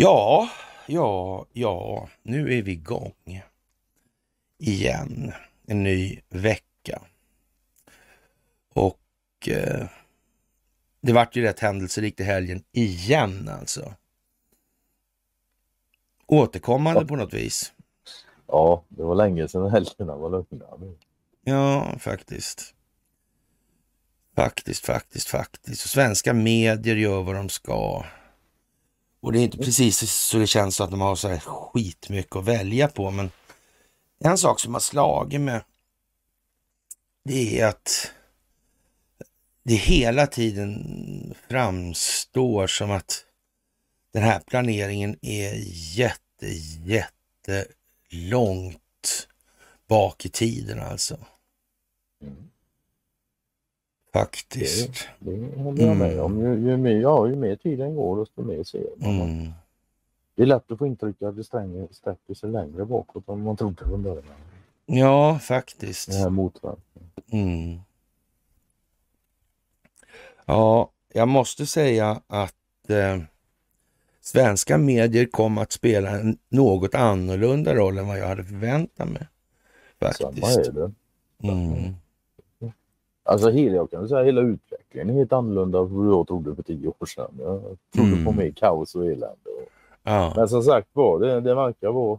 Ja, ja, ja, nu är vi igång igen. En ny vecka. Och eh, det vart ju rätt händelserikt i helgen igen alltså. Återkommande på något vis. Ja, det var länge sedan helgerna var lugna. Ja, faktiskt. Faktiskt, faktiskt, faktiskt. Och svenska medier gör vad de ska. Och det är inte precis så det känns så att de har så här skitmycket att välja på. Men en sak som har slagit mig, det är att det hela tiden framstår som att den här planeringen är jätte, jätte långt bak i tiden alltså. Mm. Faktiskt. Det, det håller jag med om. Ju, ju, mer, ja, ju mer tiden går desto mer ser man. Mm. Det är lätt att få intryck att det sträcker sig längre bakåt än man trodde från början. Ja, faktiskt. Den här motverkan. Mm. Ja, jag måste säga att eh, svenska medier kom att spela en något annorlunda roll än vad jag hade förväntat mig. Samma Faktiskt. är det. Mm. Alltså hela, jag kan säga hela utvecklingen är helt annorlunda än vad jag trodde för tio år sedan. Jag trodde Mm. på mer kaos och elände. Och, Ja. men som sagt var, det, det verkar vara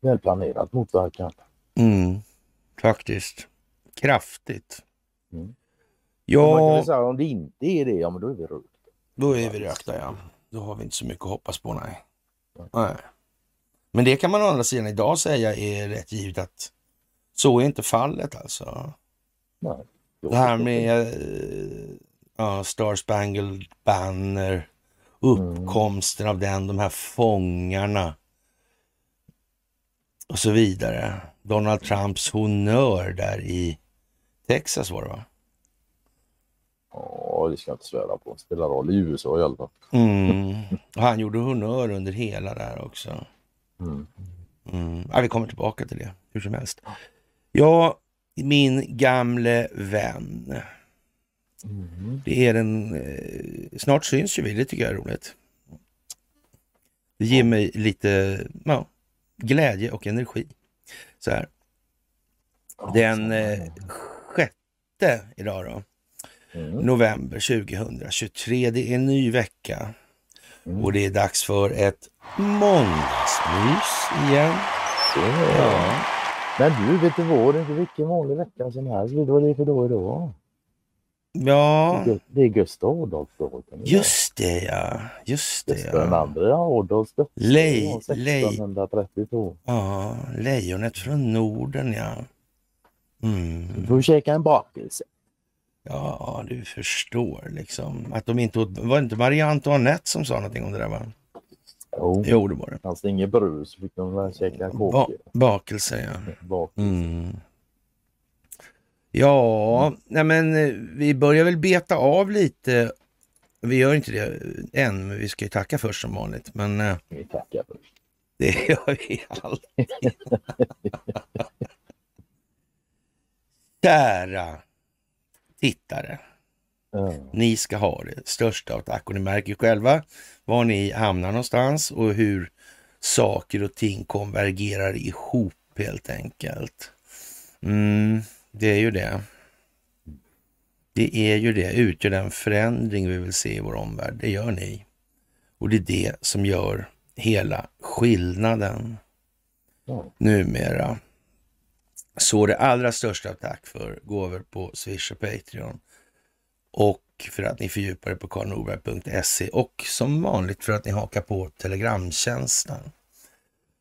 välplanerat motverkan. Mm. Faktiskt. Kraftigt. Mm. Man kan Ja, säga om det inte är det, ja men då är vi rökt. då är vi rökta ja. Då har vi inte så mycket att hoppas på, nej. nej. Men det kan man å andra sidan idag säga är rätt givet att så är inte fallet alltså. Nej. Det här med ja, Star Spangled Banner, uppkomsten av den, de här fångarna och så vidare. Donald Trumps honör där i Texas var det va? Ja, det ska jag inte svära på. Spelar roll i USA i alla fall. Mm. Han gjorde honör under hela där också. Mm. Mm. Ja, vi kommer tillbaka till det hur som helst. Ja, min gamle vän. Mm. Det är den, eh, snart syns ju vi, det tycker jag är roligt. Det ger mig lite ja, glädje och energi. Så här. Den eh, sjätte idag då, Mm. november 2023. Det är en ny vecka Mm. och det är dags för ett måndagsmys igen. Ja, Men du, vet du vad? Det är inte vilken vanlig vecka som helst. Vet du vad det är för dag idag? ja Det- är Gustav Adolfsdagen. idag. just det ja. Just det Gustav ja. andra Adolfs dödsdag lej- 1632. Ja, lejonet från Norden ja. Mm. Du får käka en bakelse. Ja, du förstår liksom. Att de inte åt, var det inte Marie Antoinette som sa någonting om det där va? Jo, Jo, det var det. fanns det ingen brus fick de käka Ba kåkor. bakelse ja. Bakelse. Mm. Ja, nej men eh, vi börjar väl beta av lite. Vi gör inte det än, men vi ska ju tacka först som vanligt. Men eh, Vi tackar för det gör vi alltid. Kära tittare. ja. Ni ska ha det största av tack och ni märker ju själva var ni hamnar någonstans och hur saker och ting konvergerar ihop helt enkelt. Mm, det är ju det. Det är ju det, utgör den förändring vi vill se i vår omvärld. Det gör ni. Och det är det som gör hela skillnaden Ja. numera. Så det allra största tack för gåvor på Swish och Patreon. Och för att ni fördjupar er på karlnorberg.se och som vanligt för att ni hakar på Telegramtjänsten.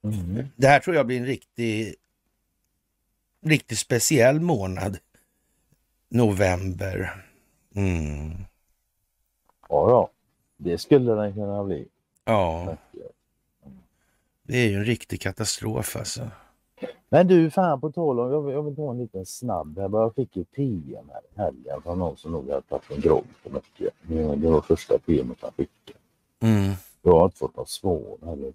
Mm. Det här tror jag blir en riktig, riktigt speciell månad. November. Mm. ja, ja. Det skulle den kunna bli. Ja, det är ju en riktig katastrof alltså. Men du, fan på tal om, jag vill, jag vill ta en liten snabb här. Jag fick ett PM här i helgen från någon som nog hade tagit en grogg för mycket. Det det var första PMet han skickade. Mm. Jag har inte fått något svar heller.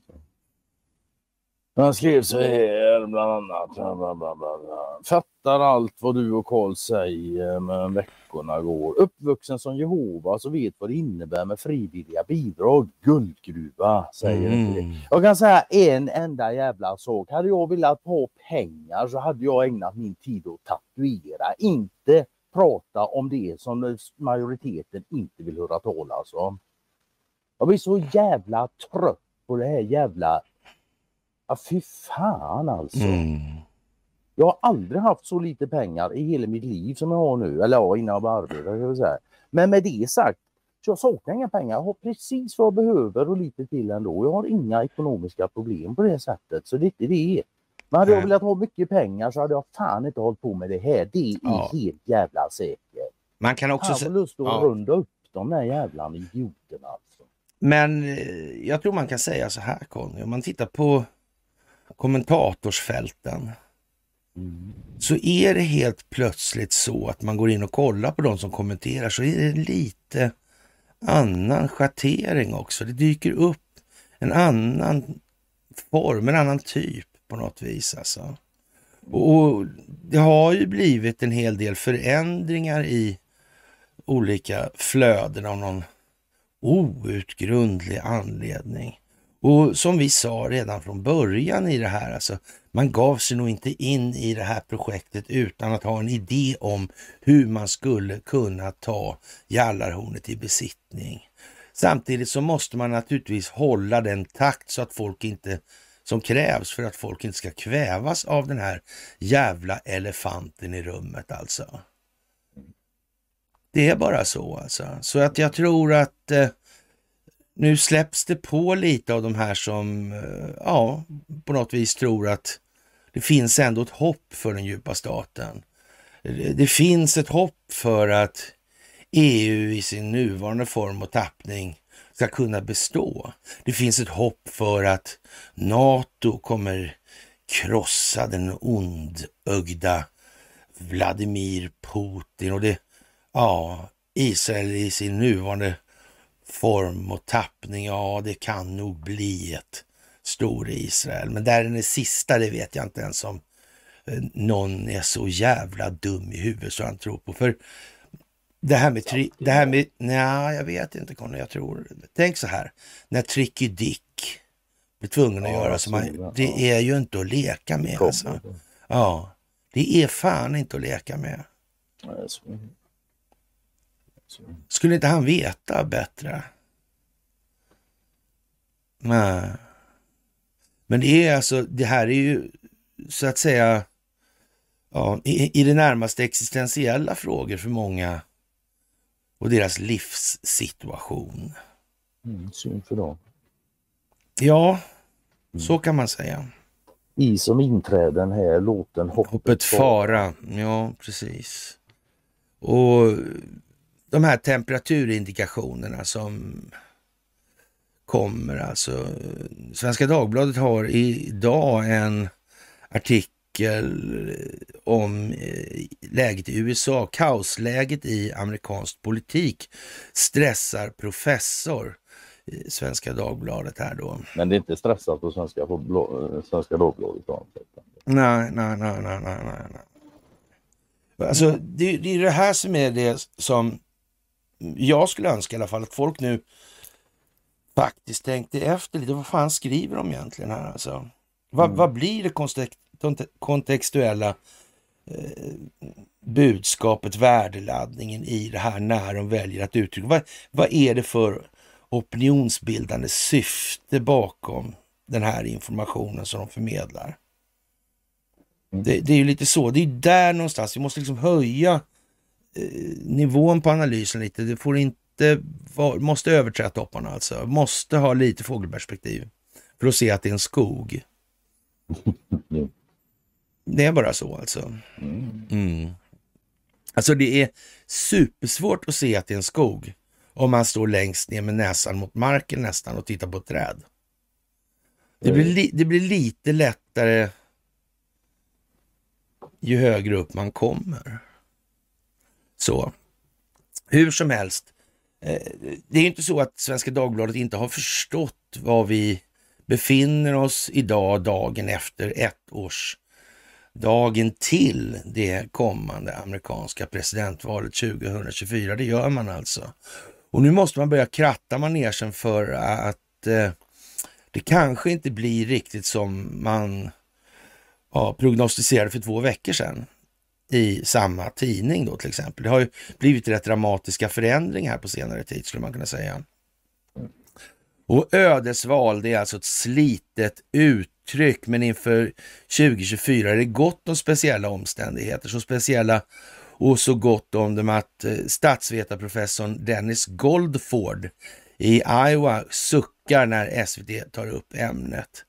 Han skrev så här bland annat. Bla, bla, bla, bla. Fattar allt vad du och Karl säger men veckorna går. Uppvuxen som Jehova så vet vad det innebär med frivilliga bidrag. Guldgruva säger mm. det. Jag kan säga en enda jävla sak. Hade jag velat ha pengar så hade jag ägnat min tid att tatuera. Inte prata om det som majoriteten inte vill höra talas om. Jag blir så jävla trött på det här jävla Ja, fy fan alltså. Mm. Jag har aldrig haft så lite pengar i hela mitt liv som jag har nu. Eller ja, innan jag arbetade. säga. Men med det sagt, jag saknar inga pengar. Jag har precis vad jag behöver och lite till ändå. Jag har inga ekonomiska problem på det sättet. Så det är inte det. Men hade jag velat ha mycket pengar så hade jag fan inte hållit på med det här. Det är ja. helt jävla säkert. Man kan också... Jag har lust att ja. runda upp de där jävla idioterna. Alltså. Men eh, jag tror man kan säga så här Conny. Om man tittar på kommentatorsfälten mm. så är det helt plötsligt så att man går in och kollar på de som kommenterar så är det lite annan schattering också. Det dyker upp en annan form, en annan typ på något vis alltså. Och det har ju blivit en hel del förändringar i olika flöden av någon outgrundlig anledning. Och som vi sa redan från början i det här, alltså, man gav sig nog inte in i det här projektet utan att ha en idé om hur man skulle kunna ta Jallarhornet i besittning. Samtidigt så måste man naturligtvis hålla den takt så att folk inte som krävs för att folk inte ska kvävas av den här jävla elefanten i rummet alltså. Det är bara så alltså. Så att jag tror att eh, nu släpps det på lite av de här som, eh, ja, på något vis tror att det finns ändå ett hopp för den djupa staten. Det finns ett hopp för att EU i sin nuvarande form och tappning ska kunna bestå. Det finns ett hopp för att NATO kommer krossa den ondögda Vladimir Putin och det, ja, Israel i sin nuvarande form och tappning, ja det kan nog bli ett stor Israel. Men där är den sista, det vet jag inte ens om eh, någon är så jävla dum i huvudet så han tror på. För det här med, tri, det här med, nej jag vet inte Conny, jag tror, tänk så här, när Tricky Dick blir tvungen att ja, göra så man, det är ju inte att leka med alltså. Ja, det är fan inte att leka med. Skulle inte han veta bättre? Nej. Men det är alltså, det här är ju så att säga ja, i, i det närmaste existentiella frågor för många och deras livssituation. Mm, synd för dem. Ja, mm. så kan man säga. I som inträden här, låten hoppet, hoppet fara. Ja, precis. Och de här temperaturindikationerna som kommer alltså. Svenska Dagbladet har idag en artikel om eh, läget i USA. Kaosläget i amerikansk politik stressar professor. Svenska Dagbladet här då. Men det är inte stressat på Svenska, Svenska Dagbladet? Nej, nej, nej, nej, nej, nej. Alltså, det, det är det här som är det som jag skulle önska i alla fall, att folk nu faktiskt tänkte efter lite. Vad fan skriver de egentligen här alltså? Vad, mm. vad blir det kontextuella eh, budskapet, värdeladdningen i det här när de väljer att uttrycka? Vad, vad är det för opinionsbildande syfte bakom den här informationen som de förmedlar? Mm. Det, det, är ju lite så, det är där någonstans, vi måste liksom höja nivån på analysen lite. Det får inte var, måste överträda topparna alltså. Måste ha lite fågelperspektiv för att se att det är en skog. Det är bara så alltså. Mm. Alltså det är supersvårt att se att det är en skog om man står längst ner med näsan mot marken nästan och tittar på ett träd. Det blir, li, det blir lite lättare ju högre upp man kommer. Så. Hur som helst, eh, det är inte så att Svenska Dagbladet inte har förstått var vi befinner oss idag dagen efter ett års dagen till det kommande amerikanska presidentvalet 2024. Det gör man alltså. Och nu måste man börja kratta manegen för att eh, det kanske inte blir riktigt som man ja, prognostiserade för två veckor sedan i samma tidning då till exempel. Det har ju blivit rätt dramatiska förändringar på senare tid skulle man kunna säga. Och ödesval, det är alltså ett slitet uttryck, men inför 2024 är det gott om speciella omständigheter, så speciella och så gott om dem att eh, statsvetarprofessorn Dennis Goldford i Iowa suckar när SVT tar upp ämnet.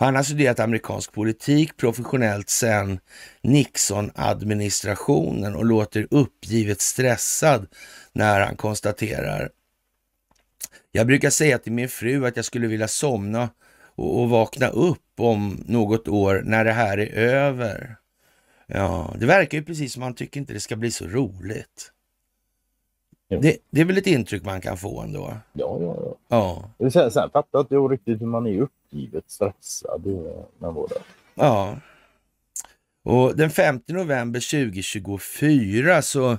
Han har studerat amerikansk politik professionellt sedan Nixon-administrationen och låter uppgivet stressad när han konstaterar jag brukar säga till min fru att jag skulle vilja somna och, vakna upp om något år när det här är över. Ja, det verkar ju precis som han tycker inte det ska bli så roligt. Det, det, är väl ett intryck man kan få ändå? Ja, ja, ja. ja. Sen, sen fattar inte jag riktigt hur man är uppgivet stressad med vad det Ja. Och den 5 november 2024 så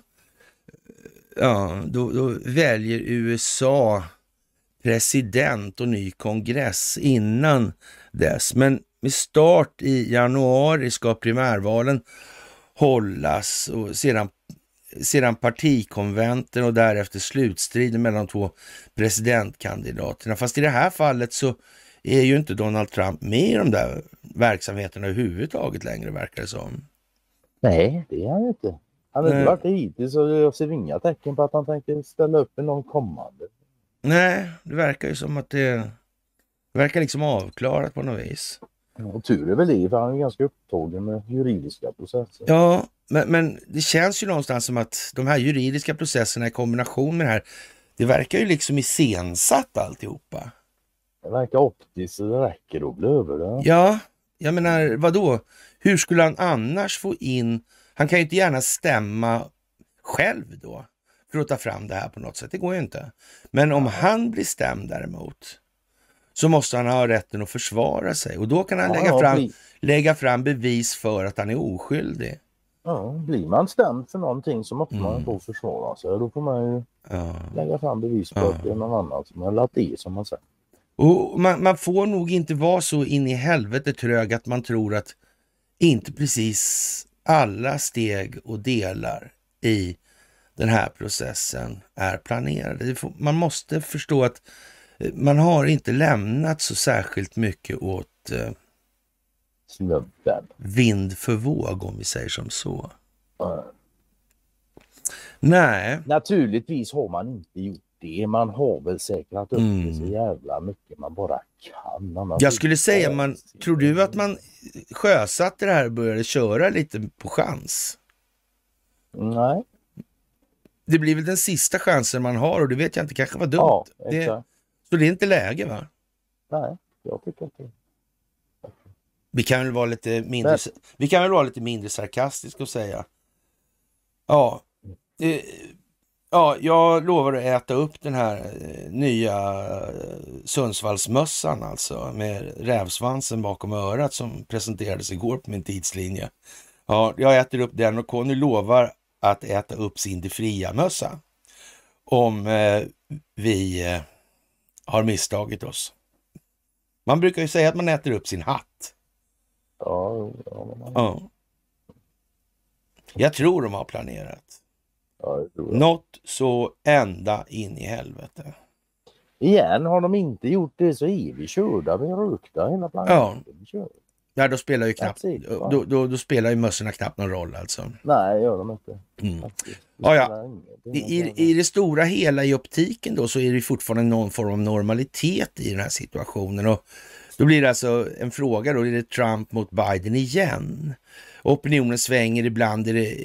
ja, då, då väljer USA president och ny kongress innan dess. Men med start i januari ska primärvalen hållas och sedan, sedan partikonventen och därefter slutstriden mellan de två presidentkandidaterna. Fast i det här fallet så är ju inte Donald Trump med i de där verksamheterna överhuvudtaget längre verkar det som. Nej, det är han inte. Han har inte varit det hittills och jag ser inga tecken på att han tänker ställa upp i någon kommande. Nej, det verkar ju som att det verkar liksom avklarat på något vis. Och tur är väl det, för han är ganska upptagen med juridiska processer. Ja, men, men det känns ju någonstans som att de här juridiska processerna i kombination med det här, det verkar ju liksom iscensatt alltihopa. Det verkar optiskt så det räcker att bli över det. Ja, jag menar vadå? Hur skulle han annars få in... Han kan ju inte gärna stämma själv då för att ta fram det här på något sätt. Det går ju inte. Men om han blir stämd däremot så måste han ha rätten att försvara sig och då kan han lägga, fram, lägga fram bevis för att han är oskyldig. Ja, blir man stämd för någonting så måste man mm. få försvara sig. Då får man ju ja. lägga fram bevis på ja. att det är någon annan som har lagt i som man säger. Och man, man, får nog inte vara så in i helvete trög att man tror att inte precis alla steg och delar i den här processen är planerade. Man måste förstå att eh, man har inte lämnat så särskilt mycket åt eh, Snubben. vind för våg om vi säger som så. Mm. Nej. Naturligtvis har man inte gjort det. Man har väl säkrat upp mm. det så mm. jävla mycket man bara kan. Man Jag skulle säga, man, tror du att man sjösatte det här och började köra lite på chans? Nej det blir väl den sista chansen man har och det vet jag inte, kanske var dumt. Ja, det, så det är inte läge va? Nej, jag tycker inte vi kan väl vara lite mindre, vi kan väl vara lite mindre sarkastiska och säga. Ja, eh, ja, jag lovar att äta upp den här eh, nya eh, Sundsvallsmössan alltså med rävsvansen bakom örat som presenterades igår på min tidslinje. Ja, jag äter upp den och Conny lovar att äta upp sin det fria-mössa om eh, vi eh, har misstagit oss. Man brukar ju säga att man äter upp sin hatt. Ja, ja, ja. Jag tror de har planerat. Ja, Något så ända in i helvete. Igen, har de inte gjort det så är vi körda. Vi rökta hela planeten. Ja. Ja, då spelar ju knappt, då, då, då, spelar ju mössorna knappt någon roll alltså. Nej, gör de inte. Mm. Ja, ja. I, I det stora hela i optiken då så är det fortfarande någon form av normalitet i den här situationen. Och då blir det alltså en fråga då, är det Trump mot Biden igen? Opinionen svänger, ibland är det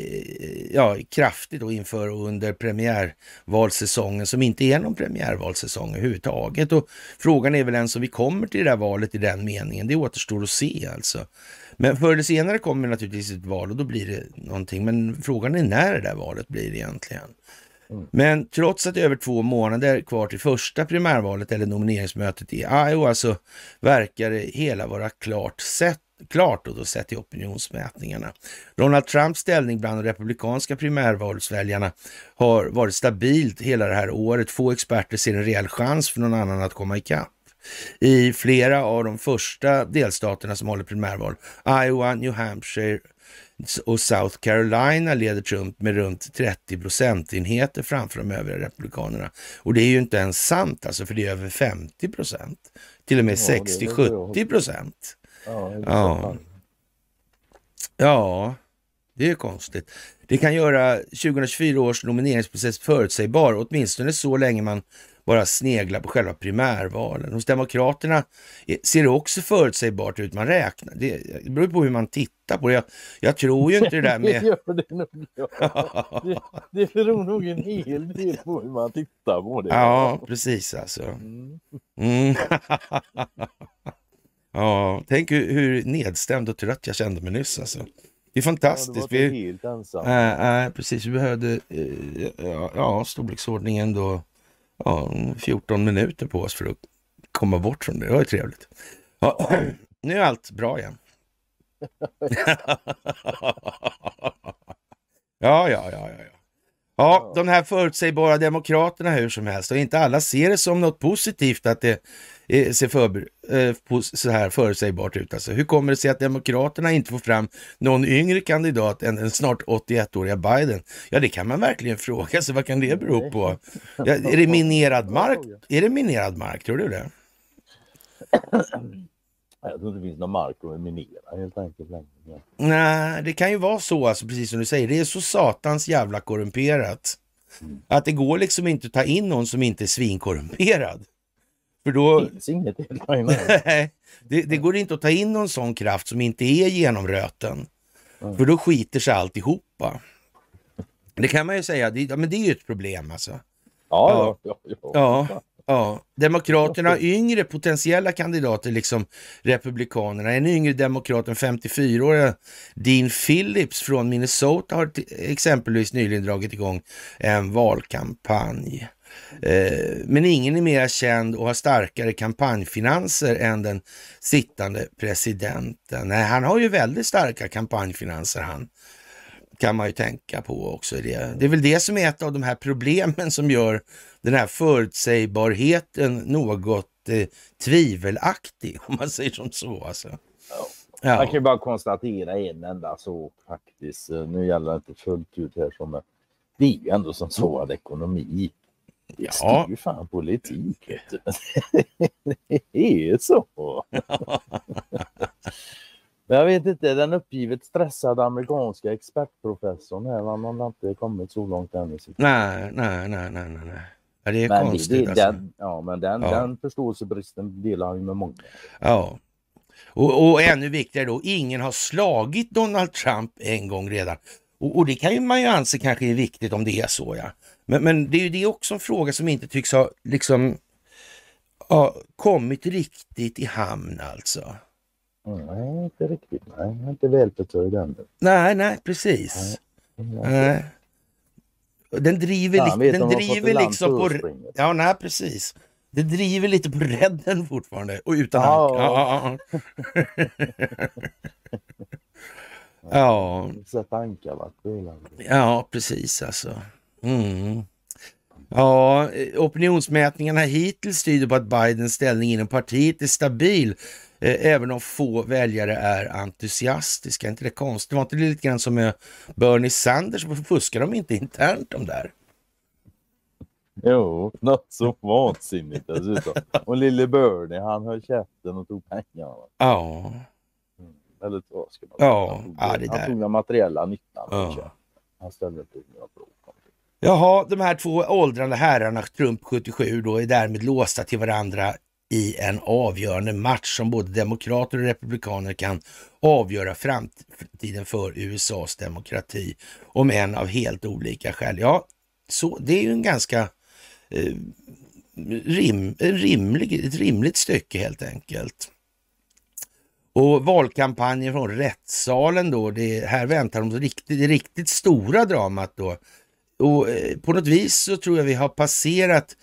ja, kraftigt då inför och under premiärvalssäsongen som inte är någon premiärvalssäsong överhuvudtaget. Och frågan är väl ens om vi kommer till det där valet i den meningen. Det återstår att se alltså. Men förr eller senare kommer naturligtvis ett val och då blir det någonting. Men frågan är när det där valet blir egentligen. Mm. Men trots att över två månader kvar till första primärvalet eller nomineringsmötet i Iowa så verkar det hela vara klart sett klart och då sett i opinionsmätningarna. Donald Trumps ställning bland de republikanska primärvalsväljarna har varit stabilt hela det här året. Få experter ser en rejäl chans för någon annan att komma ikapp. I flera av de första delstaterna som håller primärval, Iowa, New Hampshire och South Carolina leder Trump med runt 30 procentenheter framför de övriga republikanerna. Och det är ju inte ens sant alltså, för det är över 50 procent. Till och med ja, 60-70 procent. Ja, ja. ja, det är konstigt. Det kan göra 2024 års nomineringsprocess förutsägbar, åtminstone så länge man bara sneglar på själva primärvalen. Hos Demokraterna ser det också förutsägbart ut. Man räknar. Det, beror på hur man tittar på det. Jag, jag tror ju inte det där med... det gör det nog. Ja. det, det beror nog en hel del på hur man tittar på det. Ja, precis alltså. Mm. Ja, tänk hur, hur nedstämd och trött jag kände mig nyss alltså. Det är fantastiskt. Ja, vi, helt ensam. Äh, äh, precis, vi behövde äh, ja, storleksordningen då ja, 14 minuter på oss för att komma bort från det. Det var ju trevligt. Ja, nu är allt bra igen. ja, ja, ja, ja. Ja, de här förutsägbara demokraterna hur som helst och inte alla ser det som något positivt att det ser för, eh, så här förutsägbart ut. Alltså, hur kommer det sig att Demokraterna inte får fram någon yngre kandidat än den snart 81-åriga Biden? Ja, det kan man verkligen fråga sig. Vad kan det bero på? Ja, är det minerad mark? Är det minerad mark? Tror du det? Jag tror inte det finns någon mark att minera helt enkelt. Nej, det kan ju vara så, alltså, precis som du säger. Det är så satans jävla korrumperat. Mm. Att det går liksom inte att ta in någon som inte är svinkorrumperad. För då... Det finns inget det, det går inte att ta in någon sån kraft som inte är genomröten. Mm. För då skiter sig alltihopa. Det kan man ju säga, det, men det är ju ett problem alltså. Ja, ja, ja. ja. ja. Ja, Demokraterna har yngre potentiella kandidater, liksom Republikanerna. En yngre demokrat, en 54-åriga Dean Phillips från Minnesota har exempelvis nyligen dragit igång en valkampanj. Eh, men ingen är mer känd och har starkare kampanjfinanser än den sittande presidenten. Nej, han har ju väldigt starka kampanjfinanser han kan man ju tänka på också. Det. det är väl det som är ett av de här problemen som gör den här förutsägbarheten något eh, tvivelaktig, om man säger som så. Alltså. Ja. Ja. Man kan ju bara konstatera en enda sak faktiskt. Nu gäller det inte fullt ut här som det är ju ändå som så att ekonomi ja. styr ju fan politik. det är så. Men jag vet inte, den uppgivet stressade amerikanska expertprofessorn här, han har inte kommit så långt än. Nej, nej, nej, nej, nej. Ja, det är men konstigt. Det, det, alltså. den, ja, men den, ja. den förståelsebristen delar han ju med många. Ja, och, och ännu viktigare då, ingen har slagit Donald Trump en gång redan. Och, och det kan ju man ju anse kanske är viktigt om det är så, ja. Men, men det är ju det också en fråga som inte tycks ha liksom ha kommit riktigt i hamn alltså. Nej, inte riktigt. Nej, inte välförsörjd ännu. Nej, nej, precis. Nej. Den driver, ja, li den driver liksom på... Ja, nej, precis. Det driver lite på redden fortfarande och utan ja. Ja, ja, ja. Ja, precis alltså. Mm. Ja, opinionsmätningarna hittills tyder på att Bidens ställning inom partiet är stabil, även om få väljare är entusiastiska. Är inte det konstigt? Var inte det lite grann som med Bernie Sanders? Varför fuskar de inte internt de där? Jo, något så vansinnigt dessutom. Och lille Bernie, han höll käften och tog pengarna. Ja. Mm. Eller så ska man Ja, han tog, ja, det han tog den materiella nyttan. Ja. Han ställde inte några frågor. Jaha, de här två åldrande herrarna, Trump 77 då, är därmed låsta till varandra i en avgörande match som både demokrater och republikaner kan avgöra framtiden för USAs demokrati, om en av helt olika skäl. Ja, så det är ju en ganska eh, rim, rimlig, ett rimligt stycke helt enkelt. Och valkampanjen från rättssalen då, det, här väntar de riktigt, det riktigt stora dramat då och eh, på något vis så tror jag vi har passerat,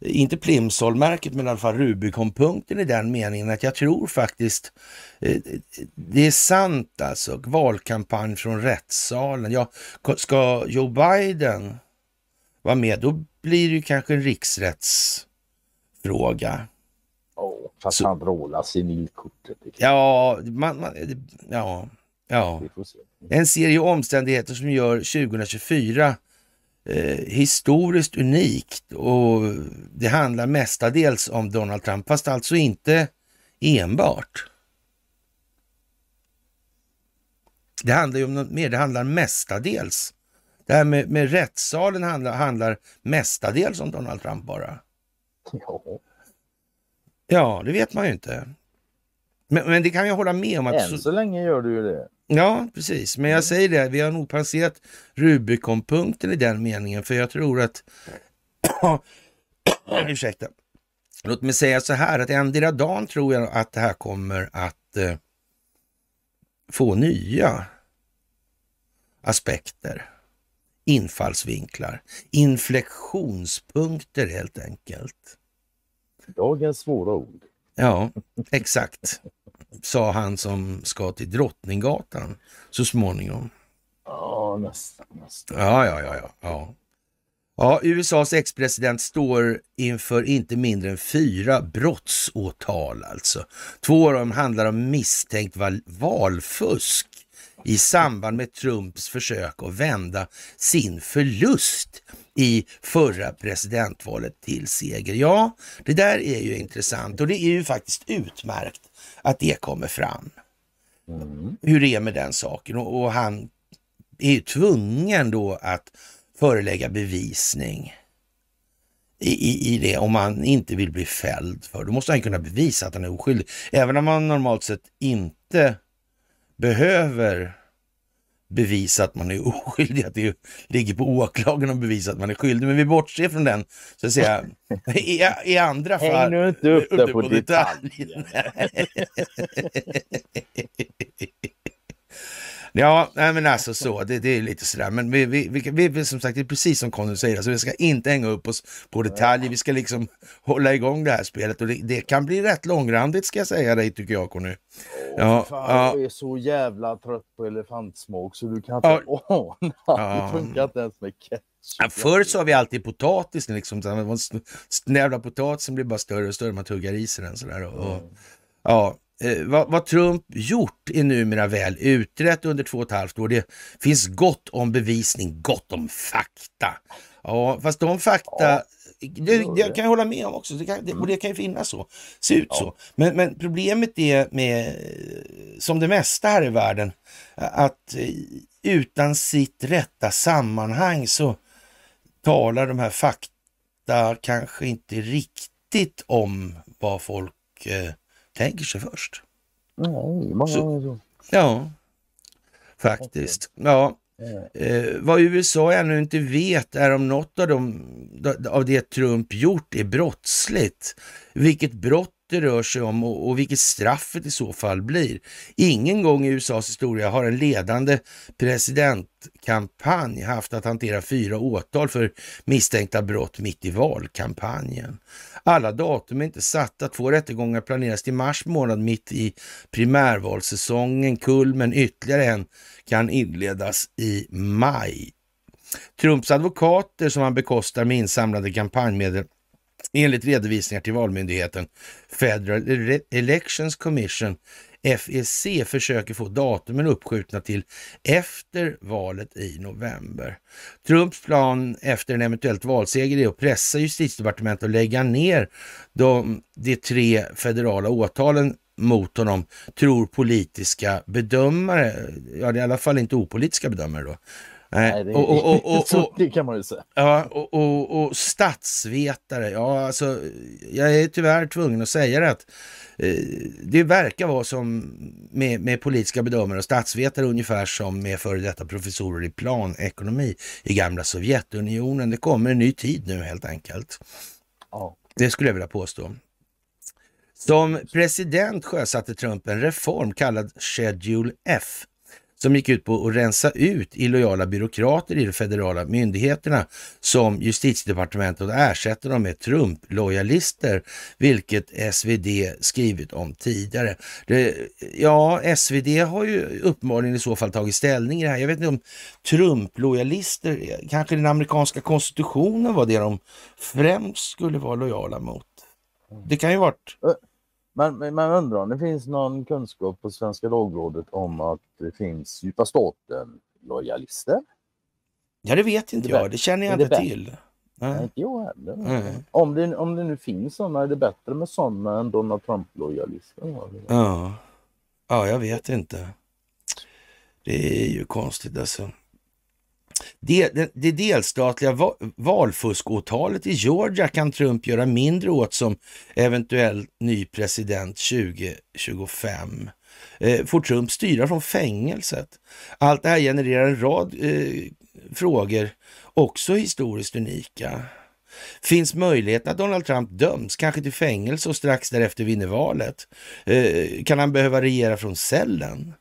inte Plimsoll-märket, men i alla fall Rubicon-punkten i den meningen att jag tror faktiskt eh, det är sant alltså. Valkampanj från rättssalen. Ja, ska Joe Biden vara med, då blir det ju kanske en riksrättsfråga. Oh, fast så, han vrålar senilkortet. Ja, man, man, ja, ja. En serie omständigheter som gör 2024 eh, historiskt unikt och det handlar mestadels om Donald Trump, fast alltså inte enbart. Det handlar ju om något mer, det handlar mestadels. Det här med, med rättssalen handlar, handlar mestadels om Donald Trump bara. Ja. Ja, det vet man ju inte. Men, men det kan jag hålla med om. Att Än så, så länge gör du ju det. Ja, precis. Men jag säger det, vi har nog passerat Rubicon-punkten i den meningen, för jag tror att... Ursäkta. Låt mig säga så här, att endera dagen tror jag att det här kommer att eh, få nya aspekter, infallsvinklar, inflektionspunkter helt enkelt. Dagens svåra ord. Ja, exakt sa han som ska till Drottninggatan så småningom. Ja, nästan. nästan. Ja, ja, ja, ja. Ja, USAs ex-president står inför inte mindre än fyra brottsåtal alltså. Två av dem handlar om misstänkt val valfusk i samband med Trumps försök att vända sin förlust i förra presidentvalet till seger. Ja, det där är ju intressant och det är ju faktiskt utmärkt att det kommer fram. Mm. Hur det är med den saken och, och han är ju tvungen då att förelägga bevisning i, i, i, det om han inte vill bli fälld för. Då måste han kunna bevisa att han är oskyldig. Även om man normalt sett inte behöver bevisa att man är oskyldig, att det ligger på åklagaren att bevisa att man är skyldig. Men vi bortser från den, så att säga, i, i andra fall. Häng nu inte upp det på, på detaljer. Ja, nej, men alltså så, det, det är lite sådär. Men vi, vi, vi, vi, som sagt, det är precis som Conny säger, alltså, vi ska inte hänga upp oss på detaljer. Vi ska liksom hålla igång det här spelet och det, det kan bli rätt långrandigt ska jag säga dig, tycker jag Conny. Ja, fan, ja. Jag är så jävla trött på elefantsmak så du kan inte ja. ana. Ja. Det funkar inte ens med ketchup. Ja, förr sa vi alltid potatis, liksom, snävla potatisen blir bara större och större, man tuggar i sig den sådär. Och, mm. ja, Eh, vad, vad, Trump gjort är numera väl utrett under två och ett halvt år. Det finns gott om bevisning, gott om fakta. Ja, fast de fakta, ja, det, det, kan jag hålla med om också, det kan, det, och det kan ju finnas så, se ut ja. så. Men, men, problemet är med, som det mesta här i världen, att eh, utan sitt rätta sammanhang så talar de här fakta kanske inte riktigt om vad folk eh, tänker sig först. Många så. Ja, faktiskt. Ja. Eh, vad USA ännu inte vet är om något av, dem, av det Trump gjort är brottsligt. Vilket brott det rör sig om och, och vilket straffet i så fall blir. Ingen gång i USAs historia har en ledande presidentkampanj haft att hantera fyra åtal för misstänkta brott mitt i valkampanjen. Alla datum är inte satta. Två rättegångar planeras till mars månad mitt i primärvalssäsongen. Kulmen ytterligare en kan inledas i maj. Trumps advokater som han bekostar med insamlade kampanjmedel enligt redovisningar till Valmyndigheten Federal Elections Commission FEC försöker få datumen uppskjutna till efter valet i november. Trumps plan efter en eventuellt valseger är att pressa justitiedepartementet att lägga ner de, de tre federala åtalen mot honom, tror politiska bedömare. Ja, det är i alla fall inte opolitiska bedömare då. Nej, det, och, och, och, och, det kan man ju säga. Ja, och, och, och statsvetare, ja alltså jag är tyvärr tvungen att säga det att eh, det verkar vara som med, med politiska bedömare och statsvetare ungefär som med före detta professorer i planekonomi i gamla Sovjetunionen. Det kommer en ny tid nu helt enkelt. Ja. Det skulle jag vilja påstå. Som president sjösatte Trump en reform kallad Schedule F som gick ut på att rensa ut illojala byråkrater i de federala myndigheterna som justitiedepartementet och ersätta dem med Trump-lojalister, vilket SvD skrivit om tidigare. Det, ja, SvD har ju uppenbarligen i så fall tagit ställning i det här. Jag vet inte om Trump-lojalister, kanske den amerikanska konstitutionen var det de främst skulle vara lojala mot. Det kan ju varit men man undrar om det finns någon kunskap på Svenska Dagbladet om att det finns djupa staten-lojalister? Ja, det vet inte jag. Det känner jag inte till. Nej, inte jag heller. Mm. Om, det, om det nu finns sådana, är det bättre med sådana än Donald Trump-lojalister? Ja. ja, jag vet inte. Det är ju konstigt alltså. Det, det, det delstatliga valfuskåtalet i Georgia kan Trump göra mindre åt som eventuell ny president 2025. Eh, får Trump styra från fängelset? Allt det här genererar en rad eh, frågor, också historiskt unika. Finns möjligheten att Donald Trump döms, kanske till fängelse och strax därefter vinner valet? Eh, kan han behöva regera från cellen?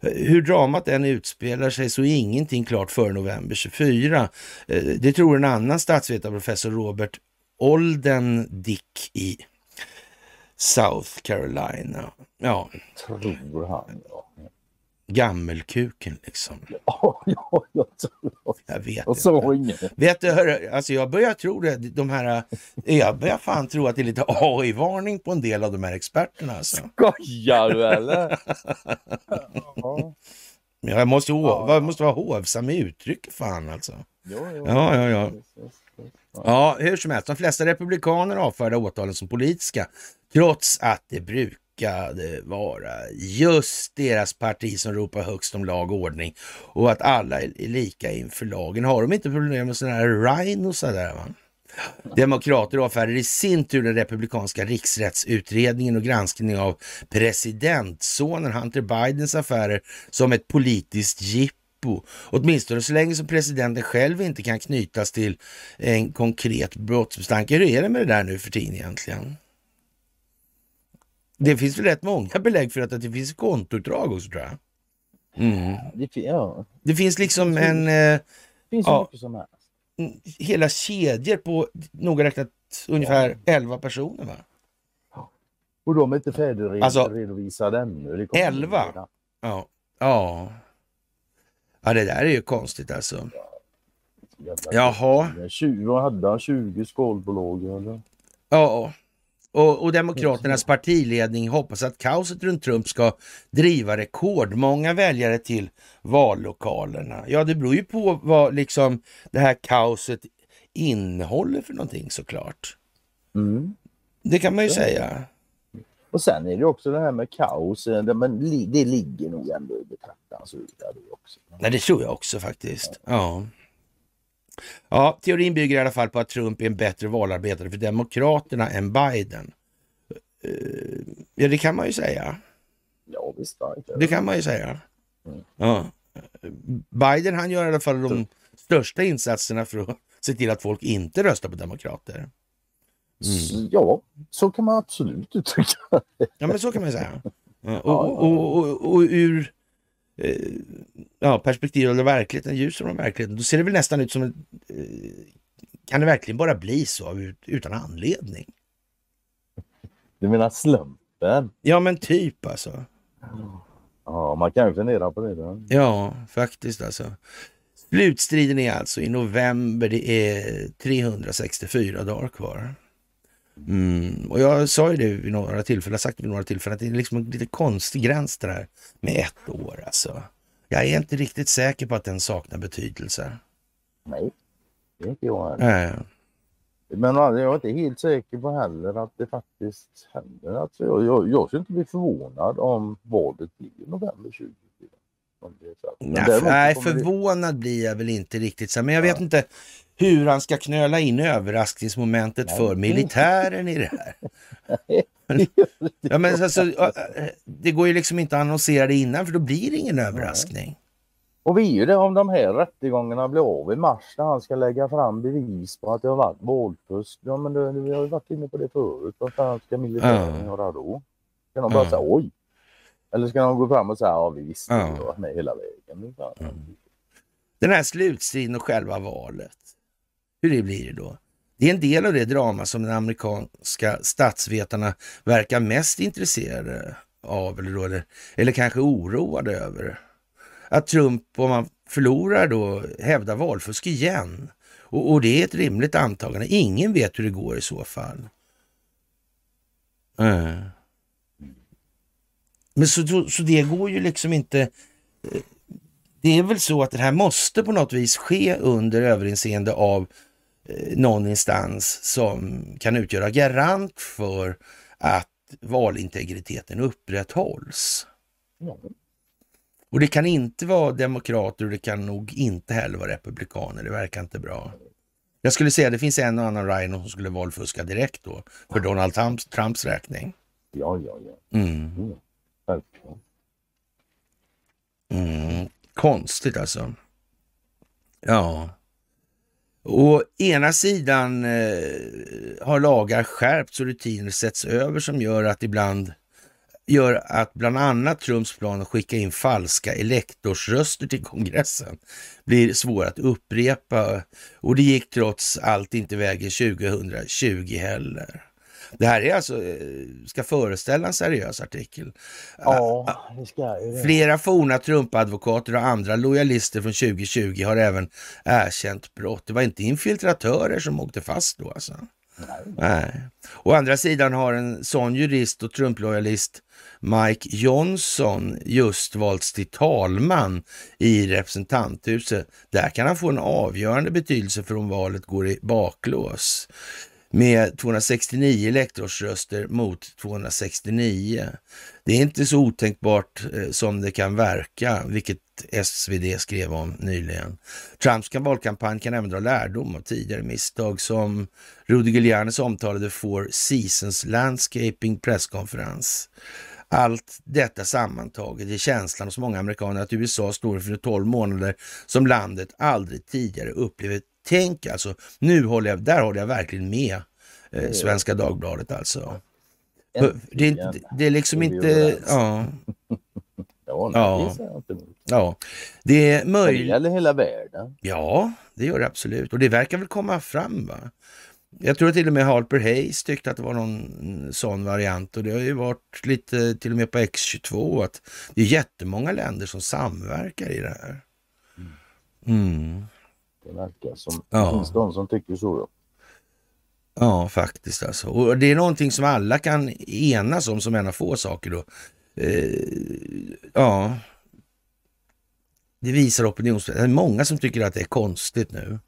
Hur dramat än utspelar sig så är ingenting klart före november 24. Eh, det tror en annan statsvetarprofessor Robert Oldendick i South Carolina. Ja. Tror han, ja. Gammelkuken liksom. Ja, ja, jag tror Jag vet så inte. Vet du, hör, alltså jag börjar tro det, de här, jag börjar fan tro att det är lite AI-varning på en del av de här experterna. Alltså. Skojar du eller? ja. Jag måste, ja. jag måste vara hovsam i uttrycket fan alltså. Jo, jo. Ja, ja, ja. Ja, hur som helst, de flesta republikaner avfärdar åtalen som politiska, trots att det brukar råkade vara just deras parti som ropar högst om lag och ordning och att alla är lika inför lagen. Har de inte problem med sådana här rhinosar där? Va? Demokrater avfärdar i sin tur den republikanska riksrättsutredningen och granskningen av presidentsonen Hunter Bidens affärer som ett politiskt jippo. Åtminstone så länge som presidenten själv inte kan knytas till en konkret brottsmisstanke. Hur är det med det där nu för tiden egentligen? Det finns väl rätt många belägg för att det finns kontoutdrag också tror jag. Mm. Det, ja. det finns liksom det finns, en... Eh, det finns ja, mycket som helst. Mm, hela kedjor på noga räknat ungefär ja. 11 personer va? Och de är inte färdigredovisade alltså, ännu. 11? Ja. ja. Ja, det där är ju konstigt alltså. Jaha. 20, hade han 20 skalbolag eller? Ja. Och, och Demokraternas partiledning hoppas att kaoset runt Trump ska driva rekordmånga väljare till vallokalerna. Ja, det beror ju på vad liksom det här kaoset innehåller för någonting såklart. Mm. Det kan man ju säga. Och sen är det också det här med kaos, men det ligger nog ändå i betraktarens öga också. Nej, det tror jag också faktiskt. Ja. ja. Ja, teorin bygger i alla fall på att Trump är en bättre valarbetare för Demokraterna än Biden. Uh, ja, det kan man ju säga. Ja, visst. Det kan man ju säga. Mm. Ja. Biden han gör i alla fall de största insatserna för att se till att folk inte röstar på demokrater. Mm. Ja, så kan man absolut uttrycka det. Ja, men så kan man säga. Och, och, och, och, och ur eh, ja, perspektiv eller verkligheten, ljus från verkligheten, då ser det väl nästan ut som en, eh, kan det verkligen bara bli så utan anledning? Du menar slumpen? Ja, men typ alltså. Ja, man kan ju fundera på det. Då. Ja, faktiskt alltså. Slutstriden är alltså i november. Det är 364 dagar kvar. Mm. Och jag sa ju det vid några tillfällen, sagt vid några tillfällen, att det är liksom en lite konstig gräns det där med ett år alltså. Jag är inte riktigt säker på att den saknar betydelse. Nej, det är inte jag heller. Äh. Men jag är inte helt säker på heller att det faktiskt händer. Alltså jag, jag, jag skulle inte bli förvånad om valet blir november 20. Nej, nej förvånad blir jag väl inte riktigt. Så, men jag vet inte hur han ska knöla in överraskningsmomentet nej. för militären i det här. ja, men alltså, det går ju liksom inte att annonsera det innan för då blir det ingen överraskning. Och vi är det om de här rättegångarna blir av i mars när han ska lägga fram bevis på att det har varit valfusk. Ja men det, vi har ju varit inne på det förut. Vad fan ska militären göra då? Kan de bara säga oj? Eller ska de gå fram och säga ja vi visste Ja. vi var med hela vägen. Den här slutstriden och själva valet, hur det blir det då? Det är en del av det drama som de amerikanska statsvetarna verkar mest intresserade av eller, då, eller, eller kanske oroade över. Att Trump, om han förlorar då, hävdar valfusk igen. Och, och det är ett rimligt antagande. Ingen vet hur det går i så fall. Mm. Men så, så, så det går ju liksom inte eh, det är väl så att det här måste på något vis ske under överinseende av någon instans som kan utgöra garant för att valintegriteten upprätthålls. Och det kan inte vara demokrater och det kan nog inte heller vara republikaner. Det verkar inte bra. Jag skulle säga att det finns en och annan Rhino som skulle valfuska direkt då för Donald Trumps, Trumps räkning. Ja, ja, ja. Mm. Mm. Mm, konstigt alltså. Ja. Å ena sidan eh, har lagar skärpts och rutiner setts över som gör att ibland gör att bland annat Trumps plan att skicka in falska elektorsröster till kongressen blir svår att upprepa och det gick trots allt inte vägen 2020 heller. Det här är alltså, eh, ska föreställa en seriös artikel. Ja, det ska ju det. Flera forna Trump-advokater och andra lojalister från 2020 har även erkänt brott. Det var inte infiltratörer som åkte fast då alltså. Nej. Nej. Å andra sidan har en sån jurist och Trump-lojalist Mike Johnson just valts till talman i representanthuset. Där kan han få en avgörande betydelse för om valet går i baklås med 269 elektorsröster mot 269. Det är inte så otänkbart eh, som det kan verka, vilket SvD skrev om nyligen. Trumps valkampanj kan även dra lärdom av tidigare misstag som Rudy Giulianis omtalade Four Seasons Landscaping presskonferens. Allt detta sammantaget ger känslan hos många amerikaner att USA står inför 12 månader som landet aldrig tidigare upplevt. Tänk alltså, nu håller jag, där håller jag verkligen med eh, Svenska Dagbladet alltså. Det är, inte, det är liksom inte, ja, Ja, Ja. det ja. Det är Men Det möjligt. gäller hela världen. Ja, det gör det absolut. Och det verkar väl komma fram va? Jag tror till och med Harper Hayes tyckte att det var någon sån variant och det har ju varit lite till och med på X22 att det är jättemånga länder som samverkar i det här. Mm. Det verkar som. Ja. Det finns de som tycker så. Då. Ja, faktiskt alltså. Och det är någonting som alla kan enas om som en av få saker då. Eh, ja, det visar opinionsbilden. Det är många som tycker att det är konstigt nu.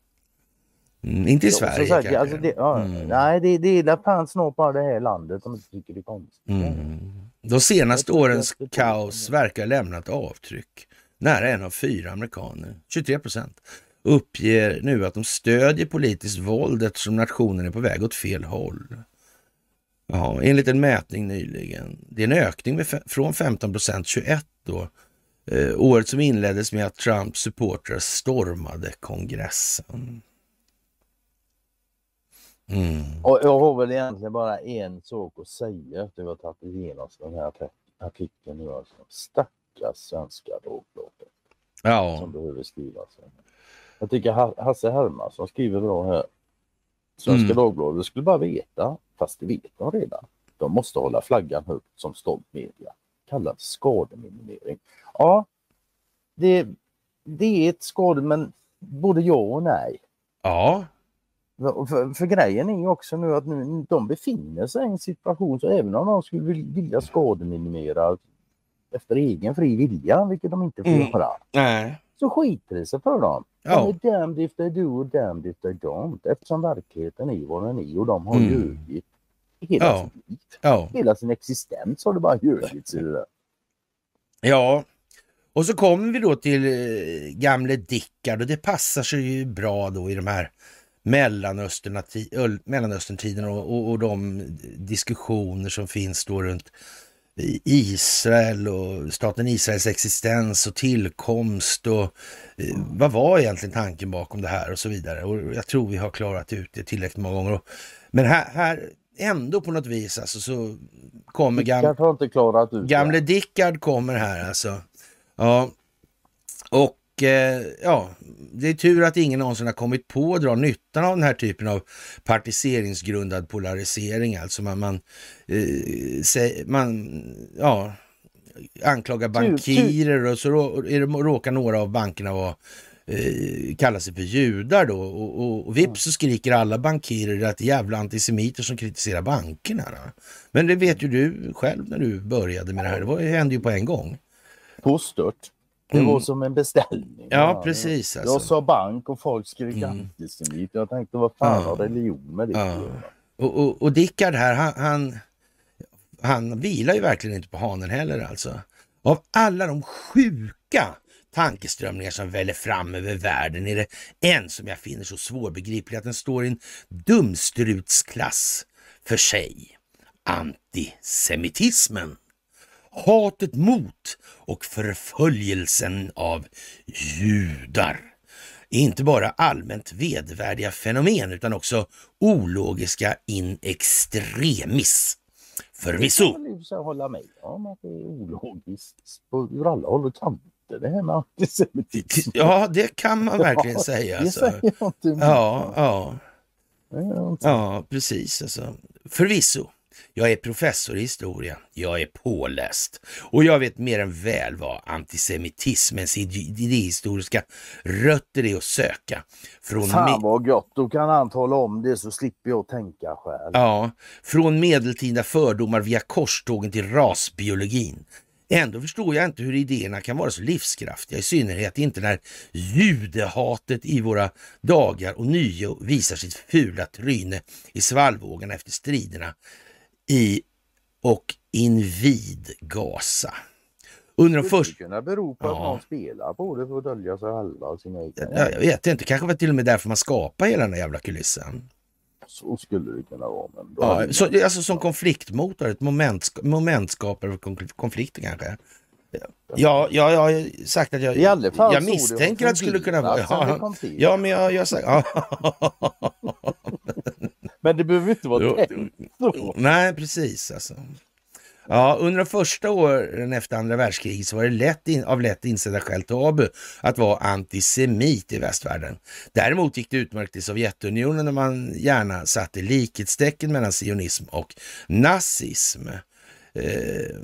Mm, inte i Ja, Sverige sagt, kanske. alltså det, ja, Mm. Nej, det, det är fan snart bara det här landet som inte tycker det är konstigt. Mm. De senaste årens kaos verkar ha lämnat avtryck. Nära en av fyra amerikaner, 23 procent, uppger nu att de stödjer politiskt våld eftersom nationen är på väg åt fel håll. Ja, enligt en mätning nyligen. Det är en ökning med från 15 procent 21 då. Eh, året som inleddes med att Trumps supportrar stormade kongressen. Mm. Och jag har väl egentligen bara en sak att säga efter vi har tagit igenom den här artik- artikeln nu. Alltså. Stackars svenska Dagbladet Ja, som behöver skrivas. Jag tycker Ha- Hasse Hermansson skriver bra här. Svenska Mm. Dagbladet skulle bara veta, fast det vet de redan. De måste hålla flaggan högt som stolt media. Kallad skademinimering. Ja, det, det är ett skade, men både ja och nej. ja, För, för grejen är ju också nu att nu, de befinner sig i en situation så även om de skulle vil- vilja skademinimera efter egen fri vilja, vilket de inte får Mm. göra, nej, så skiter det sig för dem. ja, De är damned if they do och damned if they don't eftersom verkligheten är vad den är och de har Mm. ljugit hela Ja. sitt liv. ja. Hela sin existens har det bara där. Ja, och så kommer vi då till eh, gamle Dickard och det passar sig ju bra då i de här Mellanösterntiden och, och, och de diskussioner som finns då runt Israel och staten Israels existens och tillkomst och eh, vad var egentligen tanken bakom det här och så vidare. Och jag tror vi har klarat ut det tillräckligt många gånger. Men här, här ändå på något vis alltså, så kommer gam, gamle. Dickard kommer här alltså. Ja, och ja, det är tur att ingen någonsin har kommit på att dra nyttan av den här typen av partiseringsgrundad polarisering. Alltså man, man, eh, man ja, anklagar bankirer och så råkar några av bankerna vara eh, kalla sig för judar då och, och, och vips så skriker alla bankirer att det är jävla antisemiter som kritiserar bankerna. Då. Men det vet ju du själv när du började med det här. Det, var, hände ju på en gång. Påstört. Det Mm. var som en beställning. Ja, precis. Jag Alltså. sa bank och folk skrek Mm. antisemit. Jag tänkte vad fan Ja. har religion med det Ja. Och, och, och Dickard här, han, han, han vilar ju verkligen inte på hanen heller alltså. Av alla de sjuka tankeströmningar som väller fram över världen är det en som jag finner så svårbegriplig att den står i en dumstrutsklass för sig. Antisemitismen. Hatet mot och förföljelsen av judar är inte bara allmänt vedervärdiga fenomen utan också ologiska in extremis. Förvisso. Jag vill i och för sig hålla med om att det är ologiskt ur alla håll och kanter det här med antisemitism. Ja, det kan man verkligen Ja, säga. Det Alltså. säger jag inte emot. Ja, ja, Det ja, precis. Alltså. Förvisso. Jag är professor i historia. Jag är påläst. Och jag vet mer än väl vad antisemitismens idéhistoriska rötter är att söka. Från Fan vad gott, då kan han tala om det så slipper jag tänka själv. Ja, från medeltida fördomar via korstågen till rasbiologin. Ändå förstår jag inte hur idéerna kan vara så livskraftiga, i synnerhet inte när judehatet i våra dagar och nio visar sitt fula tryne i svallvågorna efter striderna i och invid Gaza. Under de Det första... kunna bero på att Ja. någon spelar på det för att dölja sig själva och sina egna. Ja, jag vet inte, kanske var det till och med därför man skapade hela den här jävla kulissen. Så skulle det kunna vara. Men Ja, så, man- det alltså som konfliktmotor, ett moment, momentskapare för konflikt- konflikter kanske. Ja, ja, jag har sagt att jag, I alla fall jag det misstänker har att det skulle kunna vara... det Ja, ja men jag, jag har sagt... Men det behöver inte vara tänkt så. Nej, precis alltså. Ja, under de första åren efter andra världskriget så var det lätt in, av lätt insedda skäl tabu att vara antisemit i västvärlden. Däremot gick det utmärkt i Sovjetunionen när man gärna satte likhetstecken mellan sionism och nazism. Eh,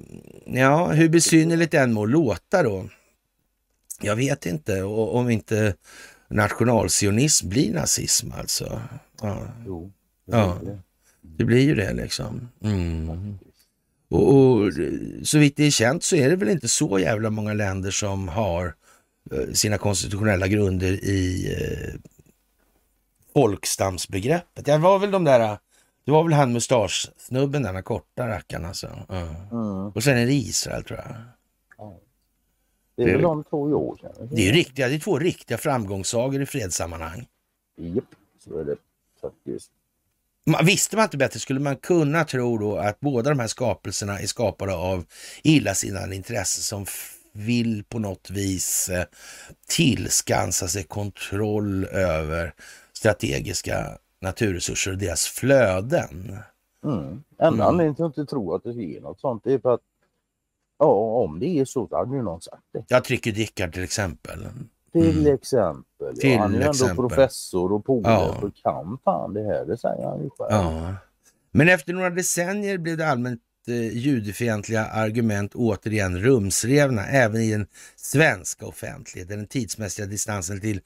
ja, hur besynnerligt det än må låta då. Jag vet inte och, om inte nationalsionism blir nazism alltså. Ja, Jo, Ja. det. blir ju det liksom. Mm. Och, och så vitt det är känt så är det väl inte så jävla många länder som har eh, sina konstitutionella grunder i eh, folkstamsbegreppet. Det var väl de där, det var väl han mustaschsnubben, den där korta rackaren alltså. Ja. Mm. Och sen är det Israel tror jag. Det är väl de två år sedan. Det är ju riktiga, det är två riktiga framgångssagor i fredssammanhang. Japp, så är det faktiskt. Man, visste man inte bättre skulle man kunna tro då att båda de här skapelserna är skapade av illasinnade intressen som vill på något vis eh, tillskansa sig kontroll över strategiska naturresurser och deras flöden. Mm. Enda Mm. anledningen till att inte tro att det är något sånt är för att ja, om det är så så hade ju någon sagt det. Jag trycker Dickard till exempel. Till Mm. exempel. Till ja, han är ju ändå professor och polare Ja. så kan fan det här, det säger han ju själv. Ja. Men efter några decennier blev det allmänt judefientliga argument återigen rumsrevna även i den svenska offentligheten. Den tidsmässiga distansen till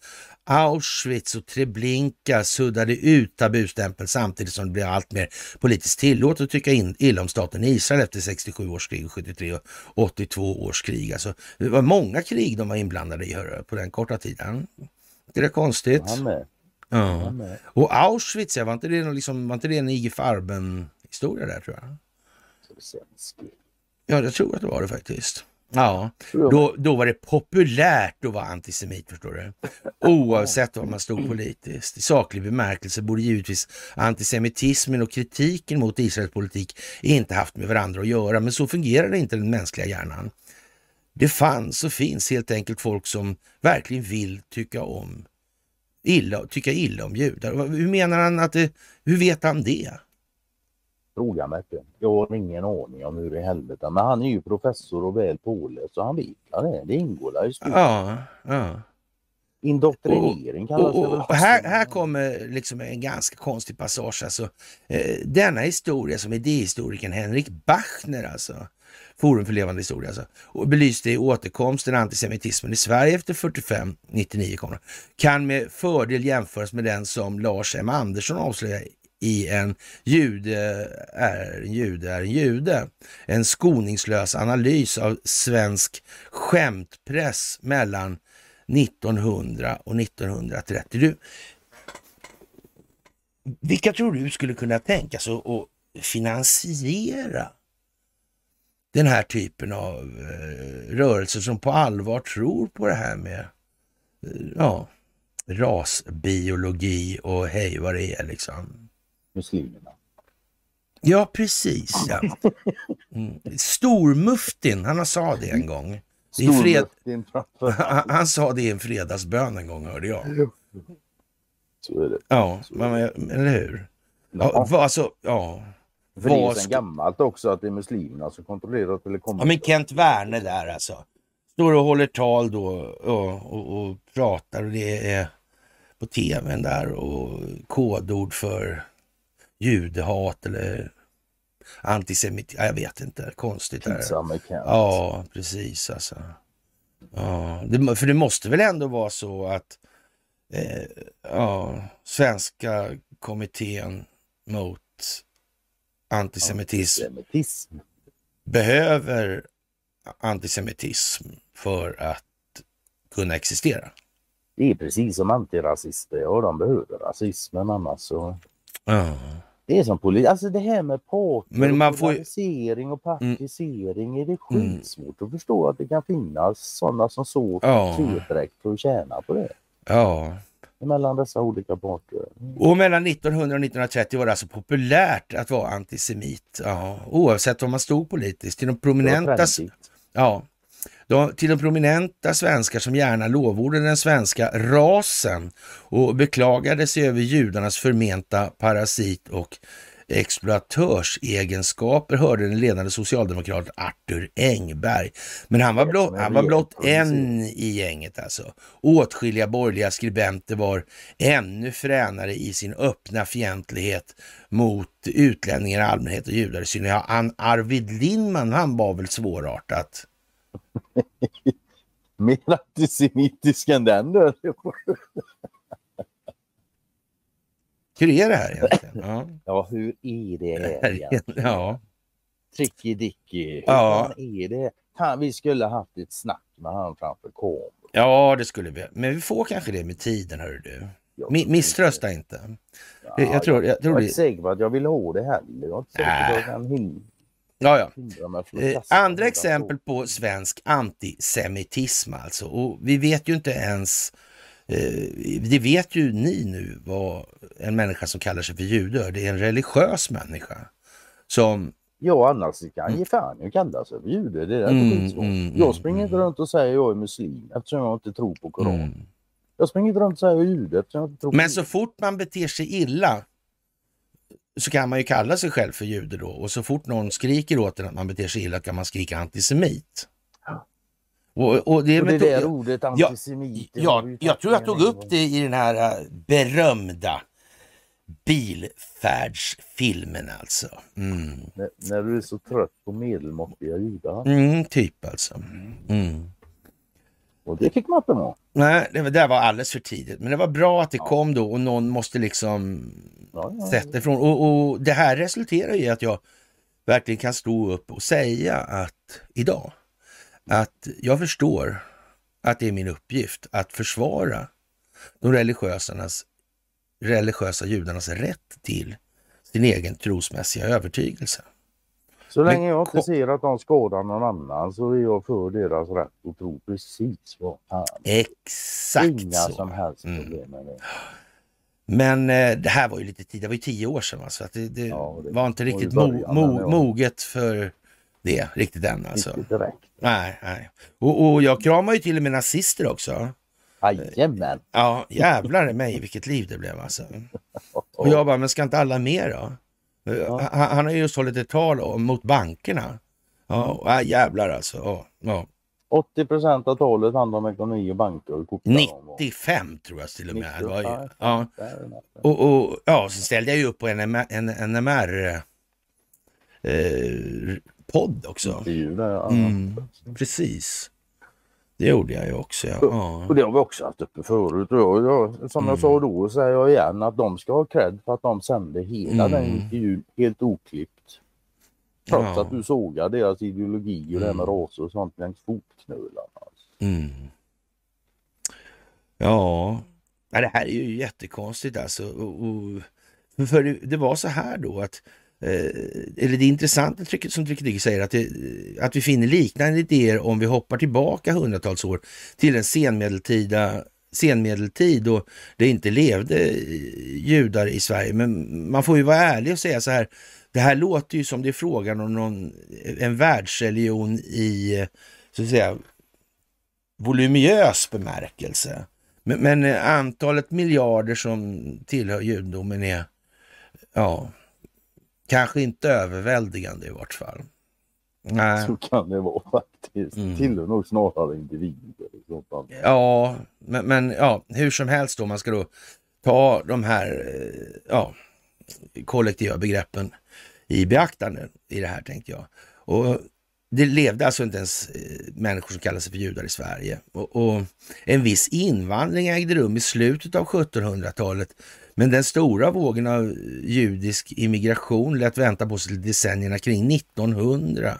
Auschwitz och Treblinka suddade ut tabustämpeln samtidigt som det blev allt mer politiskt tillåtet att tycka in, illa om staten Israel efter 67 års krig, 73 och 82 års krig. Alltså, det var många krig de var inblandade i hörru, på den korta tiden. Är det konstigt? Han med. Ja. Och Auschwitz, var inte det, liksom, var inte det en IG Farben-historia där tror jag? Svensk. Ja, jag tror att det var det faktiskt. Ja, då, då var det populärt att vara antisemit, förstår du. Oavsett var man stod politiskt. I saklig bemärkelse borde givetvis antisemitismen och kritiken mot Israels politik inte haft med varandra att göra, men så fungerar det inte den mänskliga hjärnan. Det fanns och finns helt enkelt folk som verkligen vill tycka om illa, tycka illa om judar. Hur menar han att det, hur vet han det? Inte. Jag har ingen aning om hur i helvete. Men han är ju professor och väl påläst så han vet det. Det ingår där i studien. Ja, ja. Indoktrinering kallas Och, det väl. och, och här, här kommer liksom en ganska konstig passage. Alltså, eh, denna historia som idéhistorikern Henrik Bachner, alltså, Forum för levande historia, alltså, och belyste i återkomsten antisemitismen i Sverige efter 45-99 kommer, kan med fördel jämföras med den som Lars M Andersson avslöjade i en jude är en jude är en jude. En skoningslös analys av svensk skämtpress mellan 1900 och 1930. Du, vilka tror du skulle kunna tänka sig att finansiera den här typen av eh, rörelser som på allvar tror på det här med eh, ja, rasbiologi och hej vad det är liksom. Muslimerna. Ja, precis. Ja. Mm. Stormuftin, han sa det en gång. Är fred... Han, han sa det i en fredagsbön en gång, hörde jag. Så är det. Ja, eller hur? Ja, alltså, ja. för det är sen gammalt också att det är muslimerna som kontrollerar telekom. ja, men Kent Werner där alltså. Står och håller tal då och, och, och pratar och det är på tvn där och kodord för judehat eller antisemit. Ja, jag vet inte, konstigt. Med Kent. Ja, precis alltså. Ja, det, för det måste väl ändå vara så att eh, ja, svenska kommittén mot antisemitism Antisemitism. behöver antisemitism för att kunna existera. Det är precis som antirasister. Ja, de behöver rasismen annars så. Ja. Det är som politik. Alltså det här med parter får och partisering. Är det Mm. skitsvårt att förstå att det kan finnas sådana som så Ja. tvedräkt för att tjäna på det. ja. Mellan dessa olika parter. Och mellan 1900 och 1930 var det alltså populärt att vara antisemit. Ja. Oavsett vad man stod politiskt. Till de var prominenta. Ja, de, till de prominenta svenskar som gärna lovordade den svenska rasen och beklagade sig över judarnas förmenta parasit och exploatörsegenskaper hörde den ledande socialdemokraten Arthur Engberg. Men han var, blott, han var blott en i gänget alltså. Åtskilliga borgerliga skribenter var ännu fränare i sin öppna fientlighet mot utlänningar i allmänhet och judar i synnerhet. Han, Arvid Lindman, han var väl svårartat. Mer antisemitisk än den du. Hur är det här egentligen? Ja. Ja, hur är det här egentligen? ja. Tricky Dicky. Hur Ja. är det? Han, vi skulle ha haft ett snack med han framför kameran. ja, det skulle vi. Men vi får kanske det med tiden, hör du. Jag Mi- Misströsta inte. inte- Jag tror, jag Jag tror är det. inte säker på att jag vill ha det heller. Jag är inte säker på att jag kan hin- Ja, ja. Eh, andra exempel på svensk antisemitism alltså. Och vi vet ju inte ens, eh, det vet ju ni nu vad en människa som kallar sig för jude. Det är en religiös människa. Som, Ja, annars kan ge fan i kalla sig för jude. Det är Mm, skitsvårt. mm, Jag mm, springer inte mm. runt och säger jag är muslim eftersom jag inte tror på Koranen. mm. Jag springer inte runt och säger jag är jude eftersom jag inte tror på Men så fort man beter sig illa så kan man ju kalla sig själv för jude då. Och så fort någon skriker åt en att man beter sig illa kan man skrika antisemit. Ja. Och, och det, är Och det där ordet antisemit. Ja, ju jag tror jag tog upp gång. det i den här äh, berömda bilfärdsfilmen alltså. Mm. När, när du är så trött på medelmåttiga judar. Mm, typ alltså. Mm. Och det fick man inte vara. Nej, det där var alldeles för tidigt. Men det var bra att det kom då och någon måste liksom Ja, ja. sätta ifrån. Och, och det här resulterar i att jag verkligen kan stå upp och säga att idag, att jag förstår att det är min uppgift att försvara de religiösarnas, religiösa judarnas rätt till sin egen trosmässiga övertygelse. Så Men länge jag kom- inte ser att de skadar någon annan så är jag för deras rätt att tro precis vad fan. Exakt Inga så. som helst Mm. problem med det. Men eh, det här var ju lite tid, det var ju tio år sedan va? så att det, det, Ja, det var inte var riktigt början, mo, mo, men moget för det riktigt än alltså. Direkt. Nej, nej. Och, och jag kramar ju till och med nazister också. Jajamän. Ja, jävlar i mig vilket liv det blev alltså. Och jag bara, men ska inte alla med då? Ja. Han, han, har just hållit ett tal om, mot bankerna. Ja, ja jävlar alltså. Ja, ja. 80 procent av talet handlar om ekonomi och banker. Och 95 tror jag till och med. 90, ja. ja. Och, och, ja, så ställde jag ju upp på en, en NMR eh, podd också. Mm, precis. Det gjorde jag ju också. Ja. ja. Och det har vi också haft uppe förut. Och jag, som mm. jag sa då säger jag igen att de ska ha cred för att de sände hela mm. den intervjun helt oklippt. Trots ja. att du sågar deras ideologi och mm. det här med mm. raser och sånt längs fotknölarna. Mm. Ja, ja, det här är ju jättekonstigt alltså. Och, och, för det, det, var så här då att Eh, eller det intressanta trycket som Tryckeriket säger att, det, att vi finner liknande idéer om vi hoppar tillbaka hundratals år till en senmedeltida senmedeltid då det inte levde judar i Sverige. Men man får ju vara ärlig och säga så här, det här låter ju som det är frågan om någon, en världsreligion i, så att säga, voluminös bemärkelse. Men, men antalet miljarder som tillhör judendomen är, ja, Kanske inte överväldigande i vart fall. Nej. Så kan det vara faktiskt. Mm. Tillhör nog snarare individer. Ja, men, men, ja, hur som helst då, man ska då ta de här eh, ja, kollektiva begreppen i beaktande i det här tänkte jag. Och det levde alltså inte ens eh, människor som kallade sig för judar i Sverige. Och, och en viss invandring ägde rum i slutet av 1700-talet men den stora vågen av judisk immigration lät vänta på sig till decennierna kring 1900.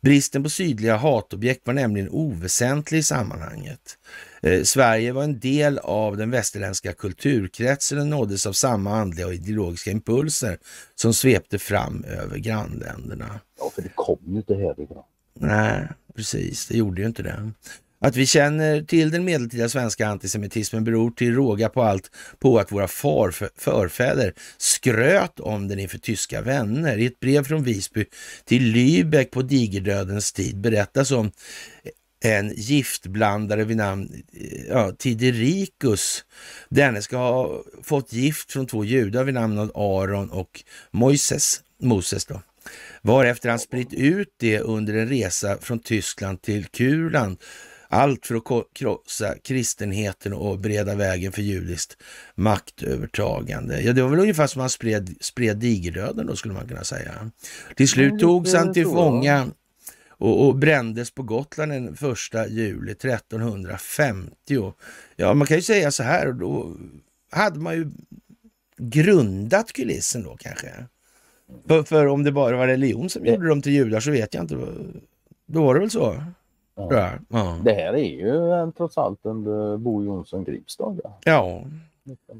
Bristen på sydliga hatobjekt var nämligen oväsentlig i sammanhanget. Eh, Sverige var en del av den västerländska kulturkretsen och nåddes av samma andliga och ideologiska impulser som svepte fram över grannländerna. Ja, för det kom ju inte härifrån. Nej, precis, det gjorde ju inte det. Att vi känner till den medeltida svenska antisemitismen beror till råga på allt på att våra förfäder skröt om den inför tyska vänner. I ett brev från Visby till Lübeck på digerdödens tid berättas om en giftblandare vid namn ja, Tidericus. Denne ska ha fått gift från två judar vid namn Aron och Moises. Moses då. Varefter han spritt ut det under en resa från Tyskland till Kurland allt för att krossa kristenheten och bereda vägen för judiskt maktövertagande. Ja, det var väl ungefär som man spred, spred digerdöden då skulle man kunna säga. Till slut togs han till fånga och, och brändes på Gotland den första juli 1350. Ja, man kan ju säga så här, då hade man ju grundat kulissen då kanske. För, för om det bara var religion som gjorde dem till judar så vet jag inte. Då var det väl så? Ja. Ja. Det här är ju en, trots allt under Bo Jonsson Grips dagar. Ja.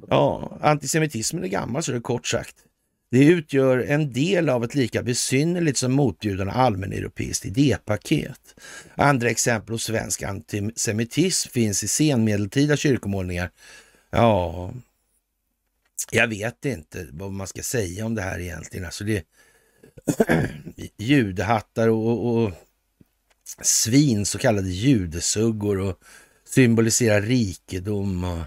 ja, antisemitismen är gammal så det är kort sagt. Det utgör en del av ett lika besynnerligt som motbjudande allmäneuropeiskt idépaket. Andra exempel på svensk antisemitism finns i senmedeltida kyrkomålningar. Ja, jag vet inte vad man ska säga om det här egentligen. Alltså det judehattar och, och svin, så kallade judesuggor och symboliserar rikedom och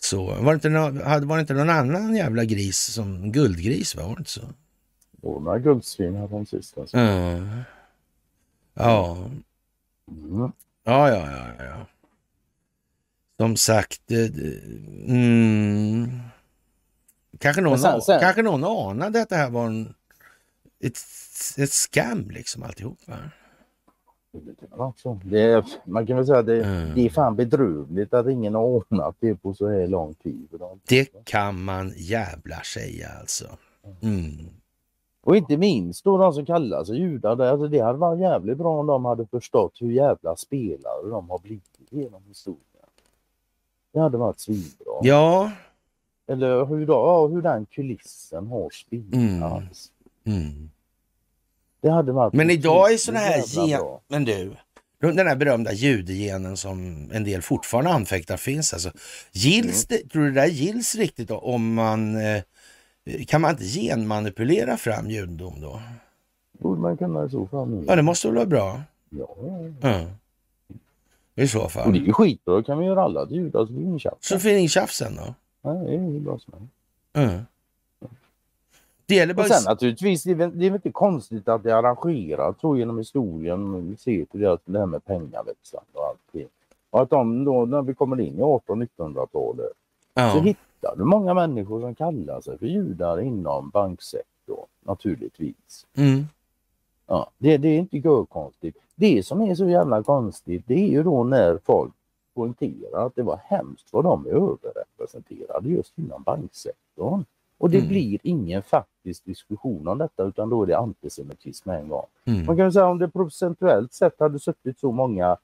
så. Var det inte, no var det inte någon annan jävla gris som guldgris? Var det inte så? Jo, några guldsvin hade de sist. Alltså. Mm. Ja. Mm. Ja, ja, ja, ja. Som sagt, mm, kanske, någon, sen, sen. kanske någon anade att det här var en, ett, ett skam liksom alltihop. Va? Alltså, det är, man kan väl säga att det, mm. det är fan bedrövligt att ingen har ordnat det på så här lång tid. Det kan man jävla säga alltså. Mm. Och inte minst då de som kallar sig judar. Alltså det hade varit jävligt bra om de hade förstått hur jävla spelare de har blivit genom historien. Det hade varit svinbra. Ja. Eller hur, då, ja, hur den kulissen har spelats. Mm. Mm. Det hade varit Men idag är sådana här gen... Men du, den här berömda judegenen som en del fortfarande anfäktar finns alltså. Gills mm. det, tror du det där gills riktigt då, om man... Eh, kan man inte genmanipulera fram judendom då? Borde man kunna i så fall. Ja, det måste väl vara bra? Ja. Mm. I så fall. Och det är ju skitbra, då kan vi göra alla till judar så blir det inget tjafs. Så blir det inget tjafs sen då? Nej, det är bra som mm. Det gäller bara... Och sen naturligtvis, det är, väl, det är väl inte konstigt att det är arrangerat så genom historien. Vi ser till det, det här med pengaväxlande och allting. Och att de då, när vi kommer in i 1800-1900-talet, ja. så hittar du många människor som kallar sig för judar inom banksektorn, naturligtvis. Mm. Ja, det, det är inte konstigt. Det som är så jävla konstigt, det är ju då när folk poängterar att det var hemskt vad de är överrepresenterade just inom banksektorn. Och det Mm. blir ingen faktisk diskussion om detta utan då är det antisemitism med en gång. Mm. Man kan ju säga om det procentuellt sett hade suttit så många,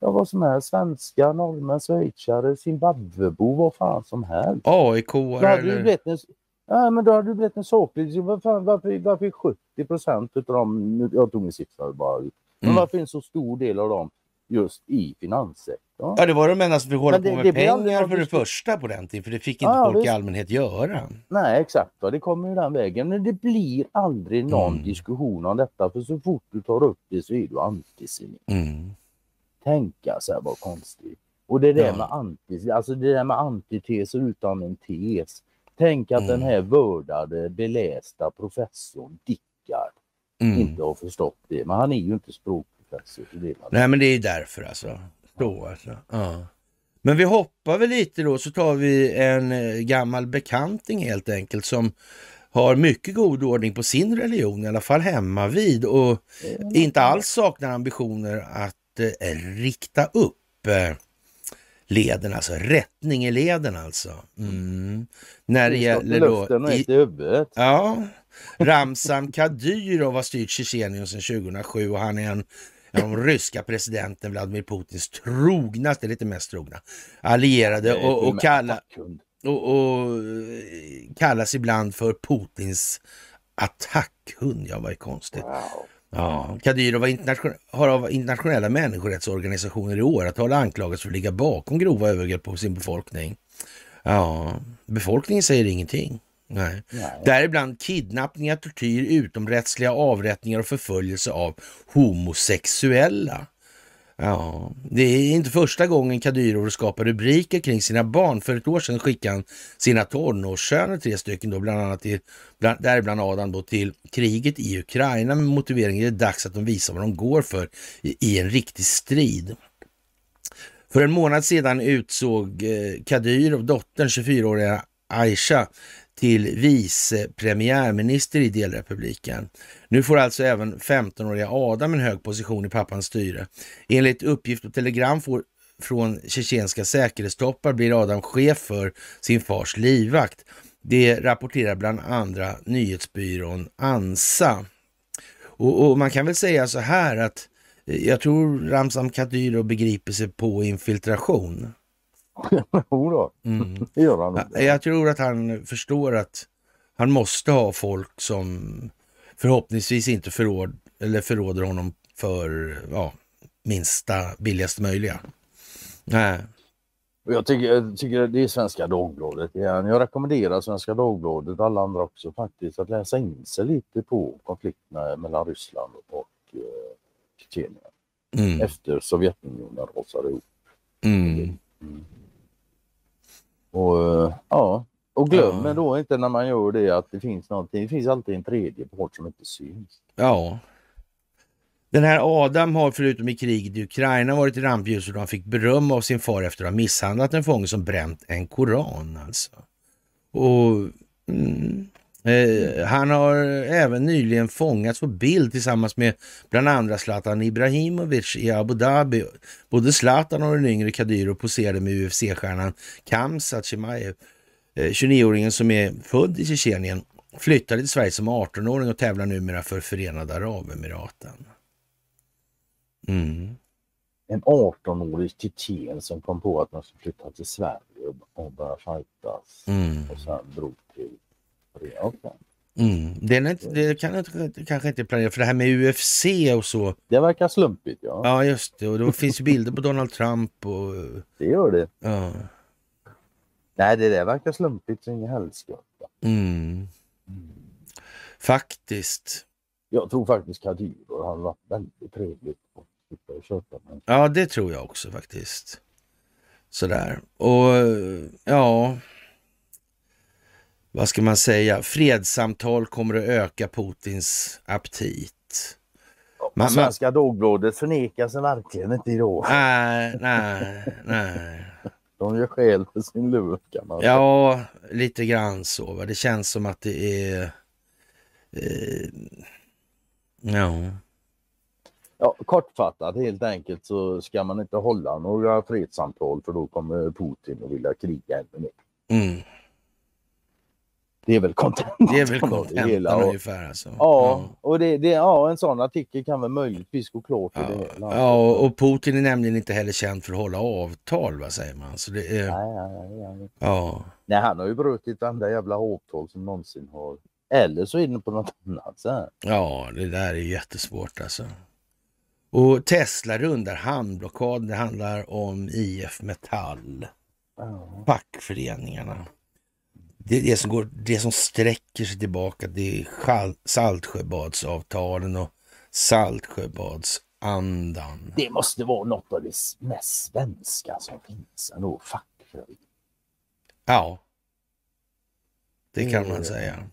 ja vad som helst, svenskar, norrmän, schweizare, zimbabwebo, vad fan som helst. aik eller... ja, men då hade det blivit en saklig, varför, varför, varför är 70 procent utav dem, jag tog min siffra bara, men Mm. varför en så stor del av dem just i finanssektorn? Ja, det var de enda som fick hålla det- på med det pengar för det första på den tiden, för det fick inte Ja, folk i visst. allmänhet göra. Nej exakt, det kommer ju den vägen. Men det blir aldrig någon Mm. diskussion om detta för så fort du tar upp det så är du antisemit. Mm. Tänka så här vad konstigt. Och det där Ja. med anti, alltså det där med antiteser utan en tes. Tänk att Mm. den här vördade, belästa professorn Dickard Mm. inte har förstått det. Men han är ju inte språkprofessor. Det är väl- Nej, men det är därför alltså. Så, alltså. Ja. Men vi hoppar väl lite då, så tar vi en eh, gammal bekanting helt enkelt som har mycket god ordning på sin religion, i alla fall hemma vid och inte alls saknar ambitioner att eh, rikta upp eh, leden, alltså rättning i leden alltså. Mm. När det gäller då... i- i. Ja, Ramzan Kadyrov har styrt Tjetjenien sedan 2007 och han är en av de ryska presidenten Vladimir Putins trognaste, lite mest trogna, allierade och, och, kalla, och, och eh, kallas ibland för Putins attackhund. Ja, vad är konstigt. Wow. Ja, Kadyrov har av internationella människorättsorganisationer i åratal anklagats för att ligga bakom grova övergrepp på sin befolkning. Ja, befolkningen säger ingenting. Nej. Nej. Däribland kidnappningar, tortyr, utomrättsliga avrättningar och förföljelse av homosexuella. Ja, det är inte första gången Kadyrov skapar rubriker kring sina barn. För ett år sedan skickade han sina tonårssöner, tre stycken då, bland annat till, bland, däribland Adam då, till kriget i Ukraina med motiveringen att det är dags att de visar vad de går för i, i en riktig strid. För en månad sedan utsåg eh, Kadyrov dottern, 24-åriga Aisha, till vice premiärminister i delrepubliken. Nu får alltså även 15-åriga Adam en hög position i pappans styre. Enligt uppgift på telegram får, från tjetjenska säkerhetstoppar blir Adam chef för sin fars livvakt. Det rapporterar bland andra nyhetsbyrån ANSA. Och, och man kan väl säga så här att eh, jag tror Ramzan Kadyrov begriper sig på infiltration. Jodå, Mm. det gör han nog. Jag tror att han förstår att han måste ha folk som förhoppningsvis inte förråd, eller förråder honom för ja, minsta, billigaste möjliga. Nej. Jag tycker, jag tycker det är Svenska Dagbladet igen. Jag rekommenderar Svenska Dagbladet och alla andra också faktiskt att läsa in sig lite på konflikterna mellan Ryssland och eh, Tjetjenien Mm. efter Sovjetunionen rasade ihop. Mm. Och eh, ja, och glöm Ja. då inte när man gör det att det finns någonting. Det finns alltid en tredje part som inte syns. Ja. Den här Adam har förutom i kriget i Ukraina varit i rampljuset och han fick beröm av sin far efter att ha misshandlat en fånge som bränt en koran alltså. Och mm, eh, han har även nyligen fångats på bild tillsammans med bland andra Zlatan Ibrahimovic i Abu Dhabi. Både Zlatan och den yngre Kadyrov poserade med UFC-stjärnan Kamsat Chimaev. Eh, 29-åringen som är född i Tjetjenien flyttade till Sverige som 18-åring och tävlar numera för Förenade Arabemiraten. Mm. En 18-årig tjetjen som kom på att man skulle flytta till Sverige och- och börja fightas. Mm. Och sen drog till Okej. Mm. Det, inte, det kan det kanske inte planera för det här med UFC och så. Det verkar slumpigt ja. Ja, just det. Och det finns ju bilder på Donald Trump och... Det gör det. Ja. Nej, det där verkar slumpigt så in i helskotta. Mm. Faktiskt. Jag tror faktiskt Kadyrov hade varit väldigt trevligt att och köpa med. Ja, det tror jag också faktiskt. Sådär. Och ja... vad ska man säga, fredssamtal kommer att öka Putins aptit. Man, Svenska Dagbladet förnekar sig verkligen inte idag. Nej, nej, nej. De gör skäl för sin lur kan man säga. Ja, lite grann så. Va? Det känns som att det är... Eh, ja. Ja, kortfattat helt enkelt så ska man inte hålla några fredssamtal för då kommer Putin att vilja kriga ännu mer. Mm. Det är väl kontentan. Det är väl kontentan ungefär. Alltså. Ja, ja, och det, det, ja, en sån artikel kan väl möjligtvis gå klart ja. det Ja, och Putin är nämligen inte heller känd för att hålla avtal, vad säger man? Så det är... nej, nej, nej, ja. nej, han har ju brutit varenda jävla avtal som någonsin har. Eller så är det på något annat. Så Ja, det där är jättesvårt alltså. Och Tesla rundar hamnblockad. Det handlar om IF Metall. Ja. Fackföreningarna. Det, är det, som går, det som sträcker sig tillbaka det är Saltsjöbadsavtalen och Saltsjöbadsandan. Det måste vara något av det mest svenska som finns ändå, fackförening. Ja. Det kan man säga.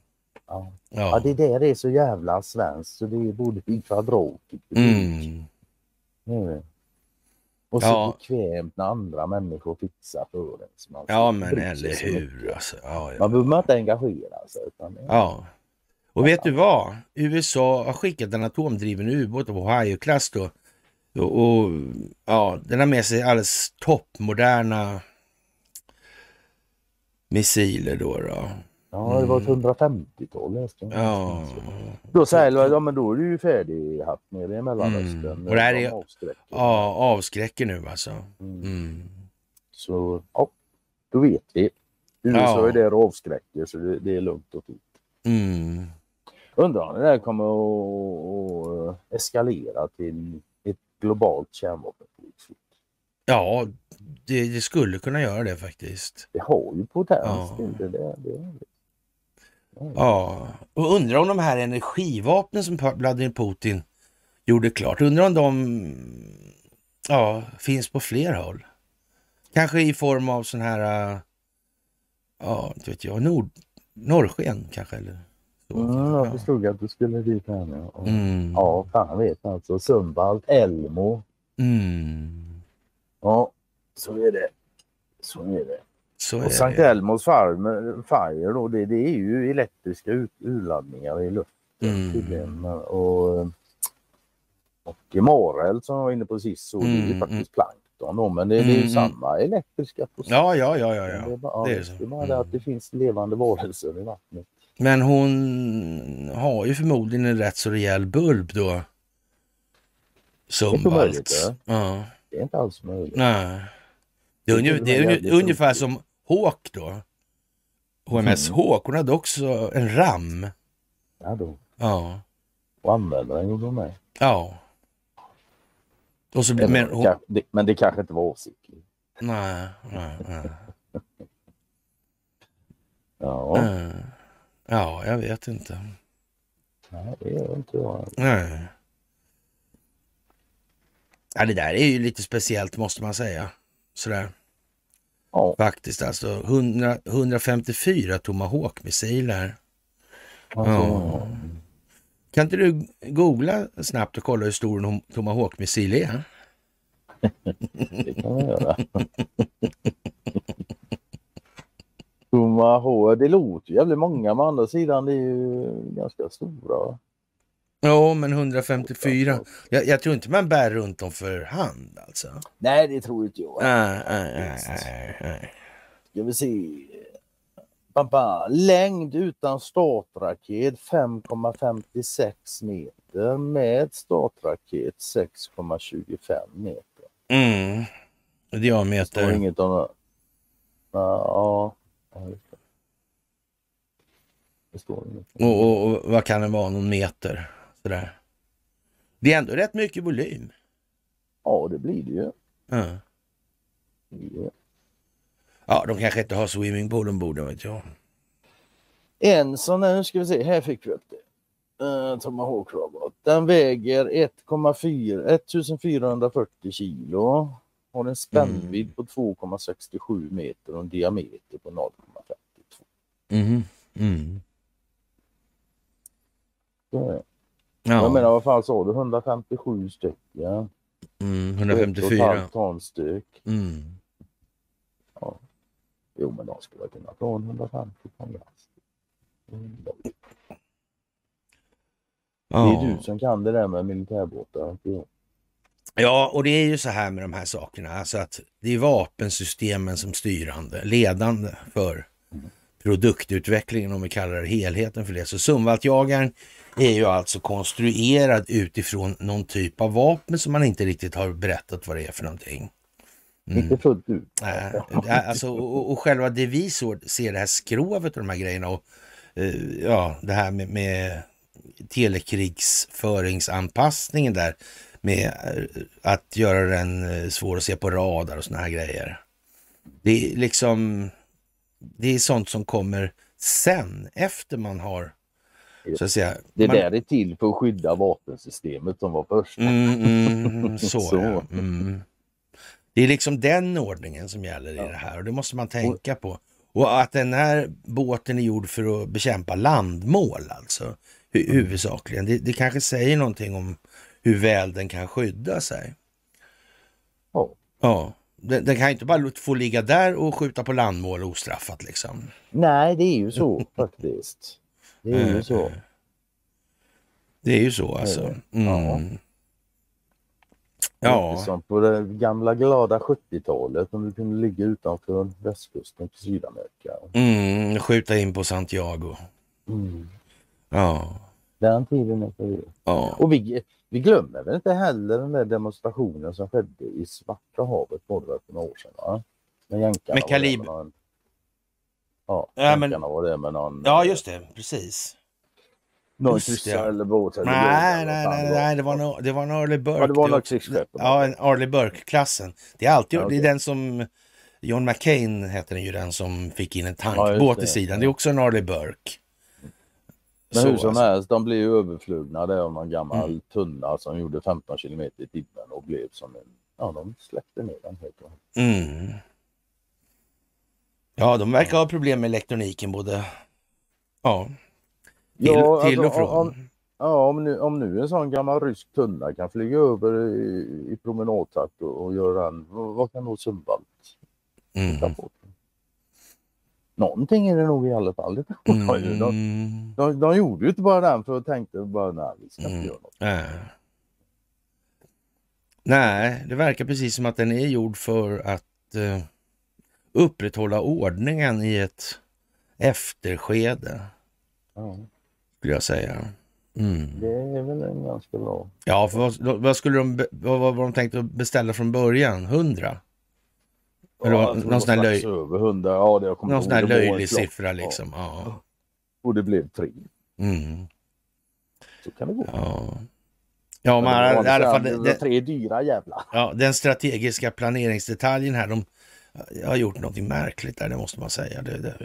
Ja. Ja. ja, det där är så jävla svenskt så det borde bli kvadrat. Mm. Mm. Och så ja. bekvämt när andra människor fixar för en. Ja men eller hur. Alltså. Ja, ja. Man behöver inte engagera sig. Utan ja. Och vet du vad? USA har skickat en atomdriven ubåt av Ohio-klass då. Och, och, ja, den har med sig alldeles toppmoderna missiler då. då. Ja, det var ett 150-tal mm. läste jag. Ja. Då säger jag, ja men då är du ju färdig haft nere i Mellanöstern. Mm. Och det här är, avskräcker. Ja, avskräcker nu alltså. Mm. Mm. Så, ja, då vet vi. USA ja. är där och avskräcker så det, det är lugnt och fint. Mm. Undrar om det där kommer att, att eskalera till ett globalt kärnvapenkrig. Ja, det, det, skulle kunna göra det faktiskt. Det har ju potens ja. det, det, det. Ja, och undrar om de här energivapnen som Vladimir Putin gjorde klart, undrar om de ja, finns på fler håll? Kanske i form av sån här, ja, inte vet jag, nord, norrsken kanske? Eller så. Mm, jag förstod att du skulle dit här nu. Mm. Ja, fan vet alltså. Sundvall, Elmo. Mm. Ja, så är det. Så är det. Så och Sankt Elmos Fire då, det, det, är ju elektriska urladdningar i luften mm. tydligen. Och, och Marel som jag var inne på sist så mm. det är ju mm, faktiskt mm. plankton då, men det, det är ju mm. samma elektriska process. Ja, ja, ja, ja, ja. Det är bara, det, är så. Det är bara det att det finns levande varelser i vattnet. Men hon har ju förmodligen en rätt så rejäl bulb då. Sumbalt. Ja. Det är inte alls möjligt. Nej. Det är, ungefär, det är ungefär som Hawk då. HMS mm. Hawk, hon hade också en RAM. Ja, då. Ja. Och använde den gjorde hon med. Ja. Och så, men, men, hon... det, men det kanske inte var avsiktligt. Nej, nej, nej. ja. Ja, jag vet inte. Nej, det gör inte jag. Nej. Ja, det där är ju lite speciellt måste man säga. Sådär. Ja. Faktiskt alltså. 100, 154 Tomahawk-missiler. Alltså, ja. Kan inte du googla snabbt och kolla hur stor en Tomahawk-missil är? det kan man göra. Tomahawk, det låter ju jävligt många men å andra sidan det är ju ganska stora. Ja, men 154. Jag, jag, tror inte man bär runt dem för hand alltså. Nej, det tror inte jag. Nej, nej, nej. Ska vi se. Baba. Längd utan startraket 5,56 meter. Med startraket 6,25 meter. Mm. Diameter. Det står inget om... Ja, ja det står inget. Och, och, och vad kan det vara? Någon meter? Sådär. Det är ändå rätt mycket volym. Ja, det blir det ju. Ja. Ja, ja de kanske inte har swimmingpool ombord, vet jag. En sån här, nu ska vi se, här fick vi upp det. Uh, Tomahawk Robot. Den väger 1,4 1440 kilo. Har en spännvidd mm. på 2,67 meter och en diameter på 0,52. Mm. Mm. Så. Ja, Jag menar vad fan sa du? 157 stycken. mm, Ett och ett 154. halvt ton styck. Mm. Jo men de skulle kunna ta en 150 ton last. Mm. Det Ja. är du som kan det där med militärbåtar. Ja, och det är ju så här med de här sakerna, alltså att det är vapensystemen som styrande, ledande för produktutvecklingen om vi kallar det helheten för det. Så Sumvaltjagaren är ju alltså konstruerad utifrån någon typ av vapen som man inte riktigt har berättat vad det är för någonting. Mm. Inte fullt ut. Alltså, och, och själva det vi så, ser det här skrovet och de här grejerna och eh, ja, det här med, med telekrigsföringsanpassningen där med eh, att göra den eh, svår att se på radar och såna här grejer. Det är liksom, det är sånt som kommer sen efter man har så att säga. Det man, där är till för att skydda vapensystemet som var först. Mm, mm, så, Så. Ja. Mm. Det är liksom den ordningen som gäller i Ja. det här och det måste man tänka på. Och att den här båten är gjord för att bekämpa landmål alltså, hu- Mm. huvudsakligen. Det, det kanske säger någonting om hur väl den kan skydda sig. Ja. Ja, den, den kan ju inte bara få ligga där och skjuta på landmål ostraffat liksom. Nej, det är ju så faktiskt. Det är Eh, ju så. Det är ju så alltså. Ja. Mm. Ja, Som på det gamla glada 70-talet om du kunde ligga utanför västkusten på Sydamerika. mm, skjuta in på Santiago. Mm. Ja, Den tiden är förbi. ja. Och vi, vi glömmer väl inte heller den där demonstrationen som skedde i Svarta havet för några år sedan? Va? Med jänkarna Med kalib- med någon- Ja, Ja, men- var det med någon, Ja, just det. Precis. någon kryssare ja. eller båt. Eller Nej, nej, nej, nej, det var, en, det var en Arleigh Burke. Ja, det var något krigsskepp. Ja, en Arleigh Burke-klassen. Det är alltid Ja, det är den som John McCain heter den ju, den som fick in en Ja, tankbåt just i sidan. Det är också en Arleigh Burke. Men hur som alltså. helst, de blev ju överflugna där av någon gammal Mm. tunna som gjorde 15 kilometer i timmen och blev som en... Ja, de släppte ner den helt och. Mm. Ja, de verkar ha problem med elektroniken både ja, till, Ja, till alltså, och från. om- Ja, om nu, om nu en sån gammal rysk tunna kan flyga över i, i promenadtakt och, och göra en... Vad vad kan då Sundvall Mm. Någonting är det nog i alla fall. Det tror jag ju. de, Mm. de, de gjorde ju inte bara den för att tänkte bara nej, vi ska inte Mm. göra något. Nej. Nej, det verkar precis som att den är gjord för att eh, upprätthålla ordningen i ett efterskede, Ja, skulle jag säga. Mm. det är väl en ganska bra. Ja, för vad, vad skulle de, vad vad var de tänkt att beställa från början? 100? Eller Ja, någon sån här löj- över 100. Ja, det kommer Någon sån här löjlig siffra liksom. Ja. Och det blev tre. Mm. Så kan det gå. Ja, ja det var i alla fall det, var det, tre dyra jävlar. ja, den strategiska planeringsdetaljen här, de har gjort någonting märkligt där, det måste man säga. Det, det,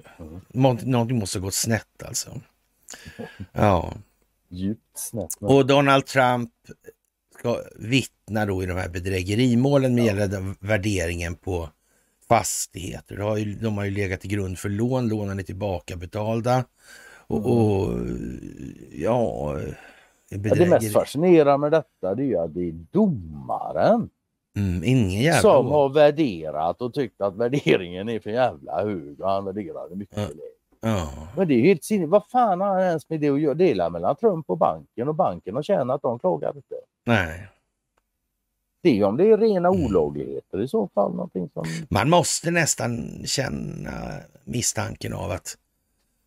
Mm. Någonting måste ha gått snett alltså. Ja, Djupt snett. Men... och Donald Trump ska vittna då i de här bedrägerimålen med gällande värderingen på fastigheter. De har, ju, de har ju legat till grund för lån, lånen är tillbakabetalda. Och, Mm. och ja, Ja, bedrägeri. det mest fascinerande med detta det är ju att det är domaren Mm, ingen jävla som har värderat och tyckt att värderingen är för jävla hög och han värderar det mycket Ja. lägre. Ja, Men det är ju helt sinne. Vad fan har han ens med det att göra? Dela mellan Trump och banken och banken har tjänat de klagar inte. nej. Det är ju om det är rena Mm. olagligheter i så fall. Någonting som... Man måste nästan känna misstanken av att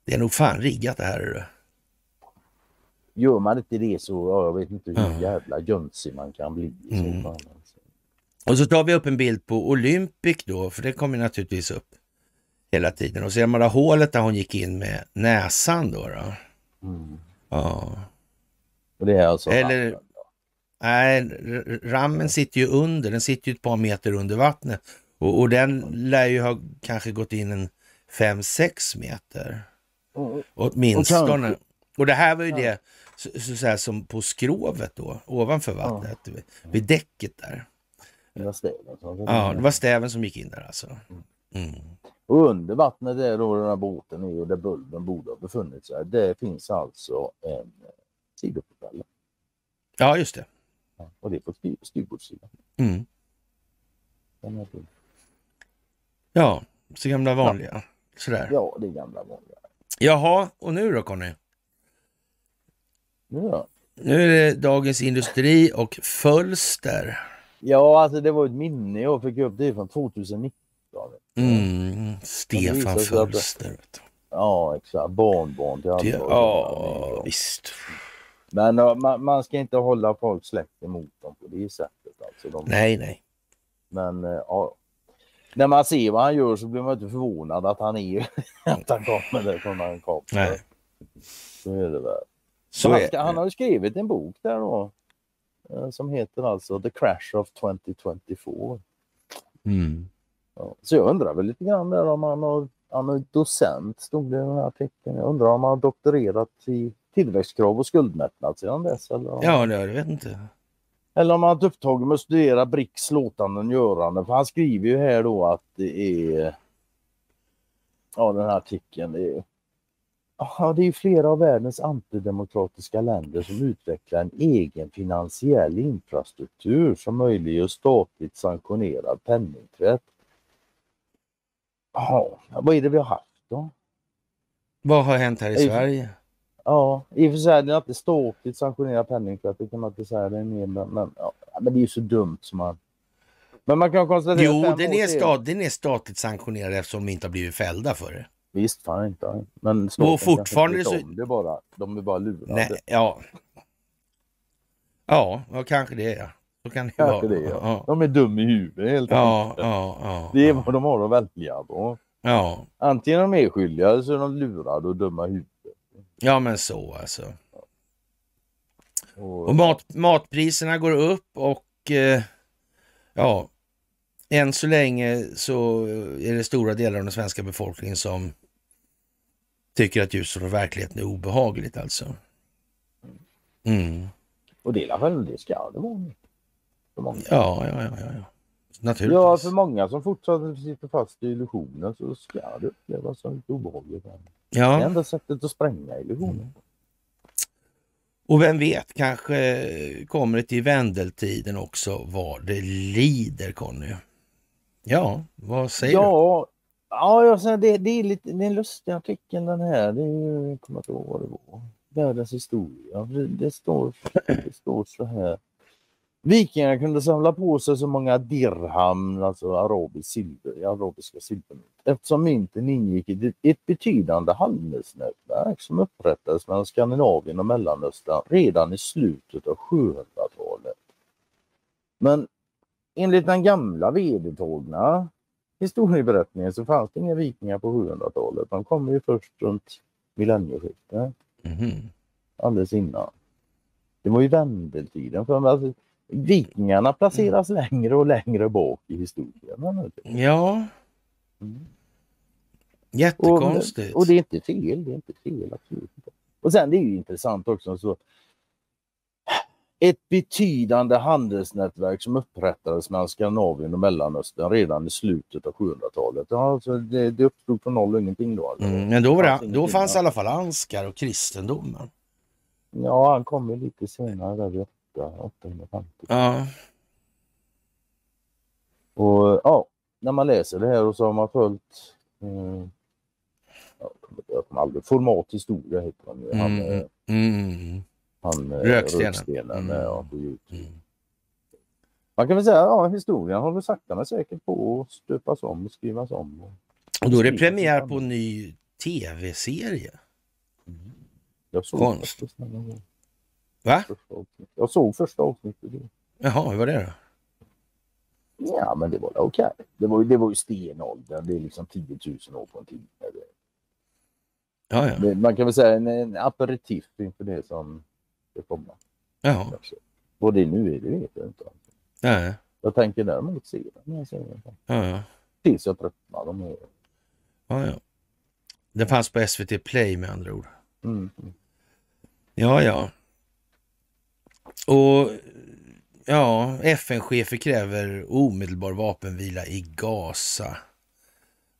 det är nog fan riggat det här. är det. Gör man inte det så, ja, jag vet inte hur Ja. jävla jönsig man kan bli i Mm. så fall. Alltså. Och så tar vi upp en bild på Olympic då, för det kommer naturligtvis upp hela tiden. Och ser man då hålet där hon gick in med näsan då. då. Mm. Ja. Och det är alltså Eller-. Nej, rammen sitter ju under, den sitter ju ett par meter under vattnet. Och, och den lär ju ha kanske gått in en 5-6 meter. Mm. Åtminstone. Och, kanske- det här var ju Ja. det så, så, så här, som på skrovet då, ovanför vattnet, vid, vid däcket där. Det var stäven Ja, det var stäven som gick in där alltså. Mm. Och under vattnet där då den här båten är och där bulven borde ha befunnit sig. Det finns alltså en sidopropeller. Ja, just det. Ja, och det är på styr, styrbordssidan. Mm. Ja, så gamla vanliga. Sådär. Ja, det är gamla vanliga. Jaha, och nu då Conny? Ja. Nu är det Dagens Industri och Fölster. ja, alltså det var ett minne jag fick upp. Det är från 2019. Mm, Stefan att Fölster. du. Ja, exakt. Barnbarn till ja, visst. Men man, man ska inte hålla folk släkt emot dem på det sättet. Alltså, de, Nej, nej. Men uh, ja. När man ser vad han gör så blir man inte förvånad att han är att han kommer där från en kap. nej. Så är det väl. Så han, ska, han har ju skrivit en bok där då. eh, Som heter alltså The Crash of 2024. Mm. Ja. Så jag undrar väl lite grann där om han har, han är docent stod det i den här artikeln. Jag undrar om han har doktorerat i tillväxtkrav och skuldmättnad sedan dess. Eller Ja, det, jag vet inte. eller om han är upptagen med att studera Bricks låtanden görande. För han skriver ju här då att det är Ja den här artikeln. Det är, ja, det är ju flera av världens antidemokratiska länder som utvecklar en egen finansiell infrastruktur som möjliggör statligt sanktionerad penningtvätt. Ja, vad är det vi har haft då? Vad har hänt här i. Sverige? Ja, i och för sig är det inte statligt sanktionerad penningtvätt, det kan man inte säga. Det är mer, men, men, ja, men det är ju så dumt som man... Men man kan konstatera... Jo, den är, stat, den är statligt sanktionerad eftersom de inte har blivit fällda för det. Visst, fan inte. Men staten fortfarande så- om det bara. De är bara lurade. Nej, ja. Ja, ja, kanske det ja. Så kan det Kanske vara. det, ja. ja. De är dumma i huvudet helt Ja, enkelt. ja, ja. Det är vad de har att välja på. Ja, Antingen är de medskyldiga eller så är de lurade och dumma i huvudet. Ja men så alltså. Och, Och mat, matpriserna går upp och eh, ja, än så länge så är det stora delar av den svenska befolkningen som tycker att ljuset och verkligheten är obehagligt alltså. Mm. och det är i alla fall det ska det vara. För många. Ja, ja, ja, ja, ja. Naturligtvis. Ja, för många som fortfarande sitter fast i illusionen så ska det upplevas som lite obehagligt. Det är ja, enda sättet att spränga illusionen. och vem vet, kanske kommer det till vändeltiden också vad det lider, Conny. Ja, vad säger du? Ja, ja jag säger, det, det, är lite, det är en lustig artikel den här. Det är ju, jag kommer inte ihåg vad det var. Världens historia. Det, det, står, det står så här. Vikingarna kunde samla på sig så många dirham, alltså arabisk silver, arabiska silvermynt, eftersom mynten ingick i ett- betydande handelsnätverk som upprättades mellan Skandinavien och Mellanöstern redan i slutet av 700-talet. Men enligt den gamla vedertagna historieberättningen så fanns det inga vikingar på 700-talet. De kom ju först runt millennieskiftet, Mhm. alldeles innan. Det var ju vändeltiden. För alltså, vikingarna placeras längre och längre bak i historien. Ja, Mm. jättekonstigt. Och, och det är inte fel. Det är inte fel. Absolut inte. Och sen det är ju intressant också. Så, ett betydande handelsnätverk som upprättades mellan Skandinavien och Mellanöstern redan i slutet av 700-talet. Ja, alltså det, det uppstod från noll och ingenting då. Alltså. Mm, men då, var det, då fanns i alla fall anskar och kristendomen. Ja, han kom ju lite senare där vid 8, 850. Ja, Och ja, när man läser det här och så har man följt eh, ja, jag kommer aldrig, format historia heter han ju. Han, Mm, eh, mm, han eh, Rökstenen. Rökstenen Mm. ja, på Youtube. mm. Man kan väl säga ja, historien håller sakta men säkert på att stöpas om och skrivas om. Och, Och då är det premiär på en ny tv-serie. jag såg Konst. Va? Jag såg första avsnittet. Jaha, hur var det då? Ja, men det var okej. Det, var, det var ju stenåldern. Det är liksom 10 000 år på en timme. Det- Ja, ja. Det, man kan väl säga en, en aperitif inför det som komma. Jaha. Kanske. Vad det nu är, det vet jag inte. Ja, Jag tänker däremot se den. ja, ja. Tills jag tröttnar. De är, ja, ja. Den fanns på SVT Play med andra ord. mm. mm. Ja, ja. Och ja, FN-chefer kräver omedelbar vapenvila i Gaza.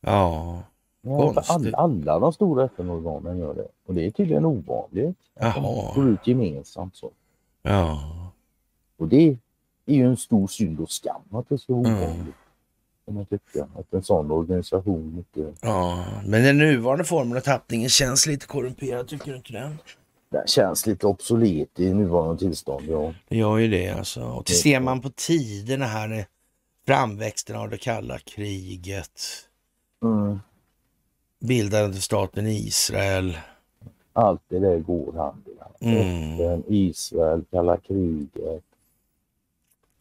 Ja. Ja, Konstigt. alla, alla de stora FN-organen gör det. Och det är tydligen ovanligt. Att de Jaha. går ut gemensamt så. Ja. Och det är ju en stor synd och skam att det vara Mm. ovanligt. Kan man tycka. Att en sån organisation mycket... ja. Men den nuvarande formen av tappningen känns lite korrumperad, tycker du inte det? Det känns lite obsolet i nuvarande tillstånd. Ja. Det gör ju det alltså. Och till ser man på tiderna här, eh, framväxten av det kalla kriget, Mm. bildandet av staten Israel. Allt det där går hand i hand. Mm. FN, Israel, kalla kriget.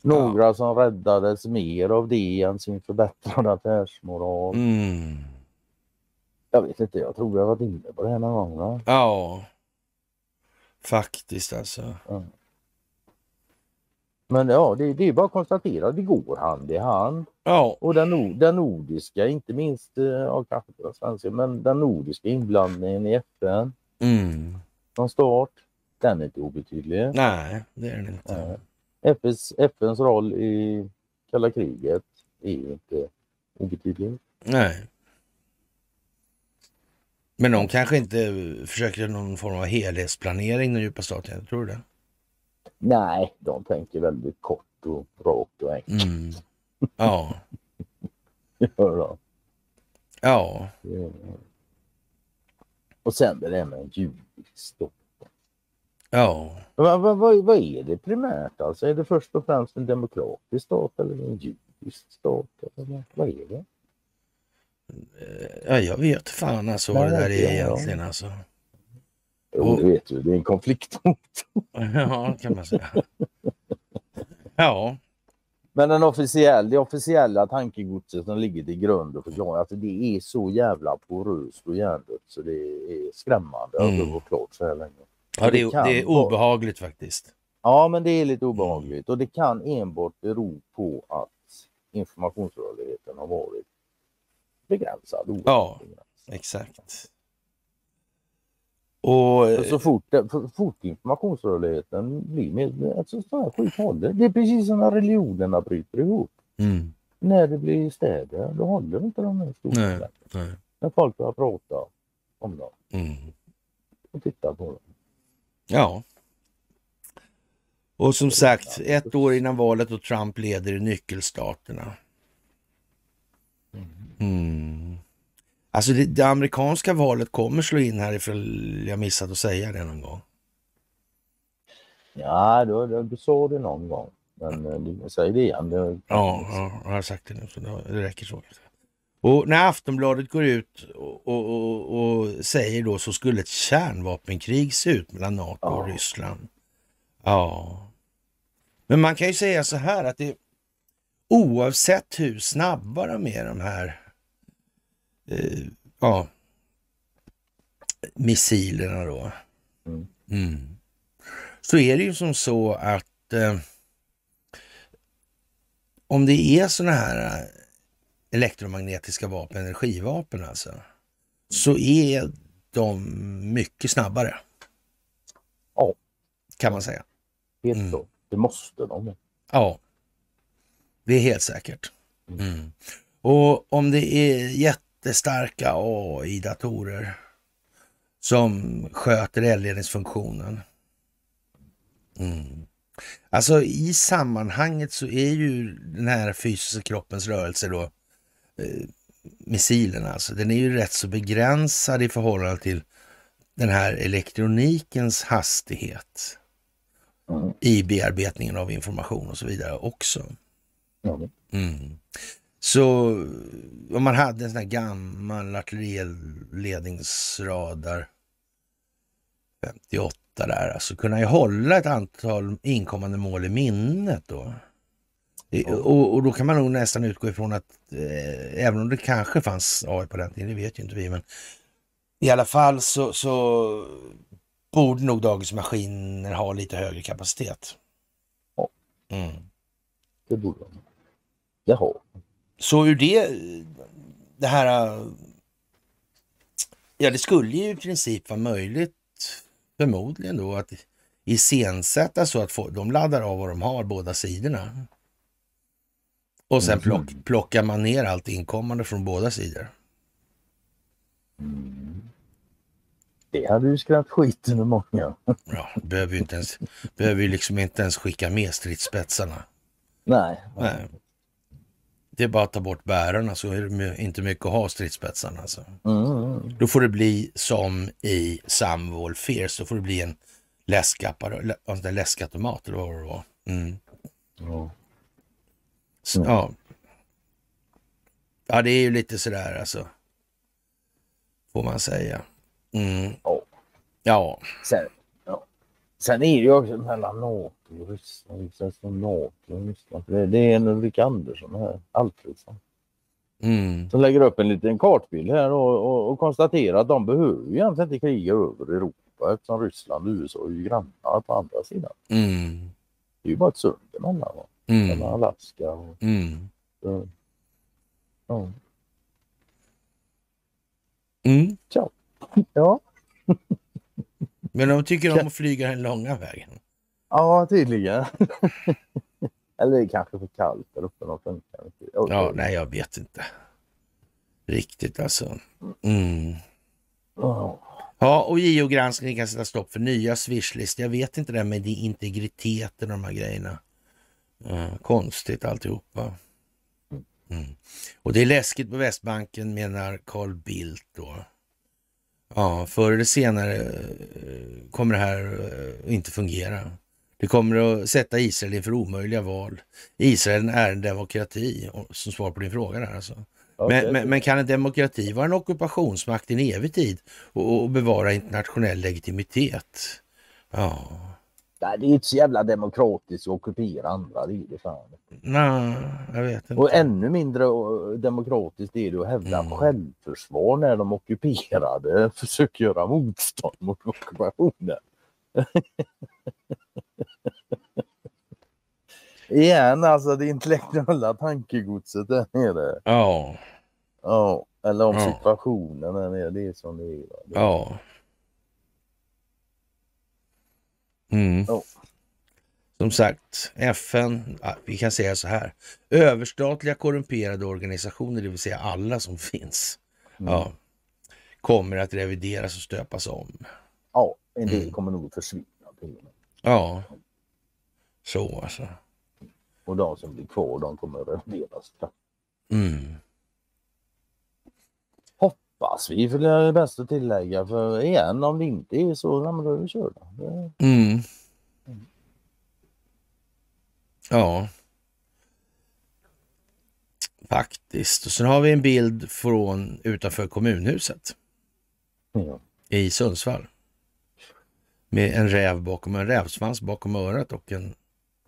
Några som räddades mer av det än sin förbättrade affärsmoral. Mm. Jag vet inte, jag tror jag varit inne på det här någon gång. va? Ja, faktiskt alltså. Men ja, det, det är bara att konstatera det går hand i hand. Ja, Och den, den nordiska, inte minst, eh, ja, kanske inte den svenska, men den nordiska inblandningen i FN mm. från start, den är inte obetydlig. nej, det är den inte. FNs, FNs roll i kalla kriget är inte obetydlig. Nej. Men de kanske inte försöker någon form av helhetsplanering, den djupa staten, tror det. Nej, de tänker väldigt kort och rakt och enkelt. Mm. Ja, ja, Eh, Och sen det där med stat. ja. Vad, vad, vad, vad är det primärt alltså? Är det först och främst en demokratisk stat eller en judisk stat? Eller vad är det? Ja, jag vet fan alltså vad det där är egentligen alltså. Jo, det vet du, det är en konflikt. Ja, kan man säga. Ja, Men den officiella, det officiella tankegodset som ligger till grund och förklarar att det är så jävla poröst och hjärndött så det är skrämmande att Mm. det var klart så här länge. ja det, Det är, kan det är vara- obehagligt faktiskt. Ja, men det är lite obehagligt och det kan enbart bero på att informationsrörligheten har varit begränsad. oerhört Ja. begränsad. Exakt. Och Så fort, så fort informationsrörligheten blir mer, alltså så här skit håller. Det är precis som när religionerna bryter ihop. mm, När det blir städer, då håller inte de här stora. När folk börjar prata om dem mm. och titta på dem. Ja. Och som sagt, ett år innan valet och Trump leder i nyckelstaterna. Mm. Alltså det, det amerikanska valet kommer slå in här ifall jag missat att säga det någon gång. Ja, du, du, du sa det någon gång. Men eh, säg det igen. Det, Ja, ja, jag har sagt det nu så det, räcker så. Och när Aftonbladet går ut och, och, och, och säger då så skulle ett kärnvapenkrig se ut mellan NATO och Ja. Ryssland. Ja. Men man kan ju säga så här att det oavsett hur snabba de är de här eh, ja, missilerna då. Mm. Mm. Så är det ju som så att eh, om det är sådana här eh, elektromagnetiska vapen, energivapen alltså, så är de mycket snabbare. Ja. Kan man säga. Helt Mm. klart. Det måste de. Ja, det är helt säkert. Mm. Och om det är jättestarka AI-datorer som sköter eldledningsfunktionen. Mm. Alltså i sammanhanget så är ju den här fysiska kroppens rörelse då eh, missilen alltså, den är ju rätt så begränsad i förhållande till den här elektronikens hastighet Mm. i bearbetningen av information och så vidare också. Mm. Så om man hade en sån här gammal artilleriledningsradar 58 där, alltså kunna ju hålla ett antal inkommande mål i minnet då. Och, och då kan man nog nästan utgå ifrån att eh, även om det kanske fanns AI på den tiden, det vet ju inte vi, men i alla fall så, så borde nog dagens maskiner ha lite högre kapacitet. Ja. Mm. Det borde de. Jaha. Så ur det, det här... Ja, det skulle ju i princip vara möjligt, förmodligen då, att iscensätta så att få, de laddar av vad de har, båda sidorna. Och sen Mhm. plock, plockar man ner allt inkommande från båda sidor. Mm. Det hade ju skrämt skiten ur många. Ja, behöver ju inte ens, behöver ju liksom inte ens skicka med stridsspetsarna. Nej. Nej. Det är bara att ta bort bärarna så är det inte mycket att ha stridsspetsarna. Alltså. Mm. Då får det bli som i Samwall Fierce, då får det bli en läskapparat, läskautomat eller vad det var. Mm. Ja. Så, ja. ja, det är ju lite sådär alltså. Får man säga. Mm. Ja. Ja. Sen, ja. Sen är det ju också mellan Ryssland. Liksom, som NATO och Ryssland. Det, det är en Ulrika Andersson här, Alfredsson. Mm. Som lägger upp en liten kartbild här och, och, och konstaterar att de behöver ju egentligen inte kriga över Europa eftersom Ryssland och USA är ju grannar på andra sidan. Mm. Det är ju bara ett sund emellan. Mm. Mellan Alaska och... Mm. och ja. Mm. ja. Men de tycker om att flyga den långa vägen. Ja, tydligen. Eller det är kanske för kallt där uppe. Funkar inte. Ja, nej, jag vet inte. Riktigt alltså. Mm. Ja. Ja, och JO-granskningen kan sätta stopp för nya swishlistor. Jag vet inte det här med integriteten och de här grejerna. Uh, konstigt alltihopa. Mm. Och det är läskigt på Västbanken menar Carl Bildt då. Ja, förr eller senare eh, kommer det här eh, inte fungera. Det kommer att sätta Israel inför omöjliga val. Israel är en demokrati, som svar på din fråga där alltså. Okay. Men, men, men, kan en demokrati vara en ockupationsmakt i en evig tid och, och bevara internationell legitimitet? Ja. Nej, det är inte så jävla demokratiskt att ockupera andra. Det är det fan. Nej, jag vet inte. Och ännu mindre demokratiskt är det att hävda mm. självförsvar när de ockuperade försöker göra motstånd mot ockupationen. Igen, alltså det intellektuella tankegodset där nere. Ja. Ja, eller om Ja. situationen där nere. Det är som det är. Det- Ja. Mm. Ja. Som sagt, FN, vi kan säga så här. Överstatliga korrumperade organisationer, det vill säga alla som finns, Mm. ja, kommer att revideras och stöpas om. Ja, en del Mm. kommer nog att försvinna. till och med. Ja, så alltså. Och de som blir kvar, de kommer att revideras. Mm. Hoppas vi, för det är det bäst att tillägga. För igen, om det inte är så, ja, då är vi körda. Det- Mm. Ja. Faktiskt. Och sen har vi en bild från utanför kommunhuset Ja. i Sundsvall. Med en räv bakom, en rävsvans bakom örat och en,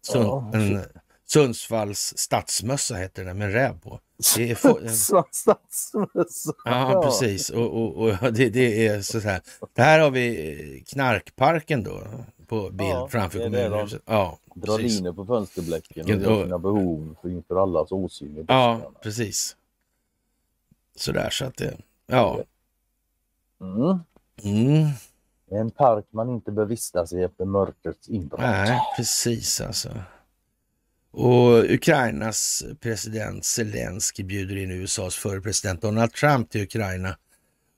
Sund, Ja, en Sundsvalls stadsmössa heter den med en räv på. Det är Stadsmössa. Ja, precis. Och, och, och det, det är så här. Det här har vi eh, knarkparken då på bild Ja, framför kommunhuset. Ja, precis. linor på fönsterbläcken och sina behov för inför allas åsyn. i Ja, precis. Sådär så att det, ja. Mm. Mm, En park man inte bör vistas i efter mörkrets inbrott. nej, precis alltså. Och Ukrainas president Zelensky bjuder in USAs förre president Donald Trump till Ukraina.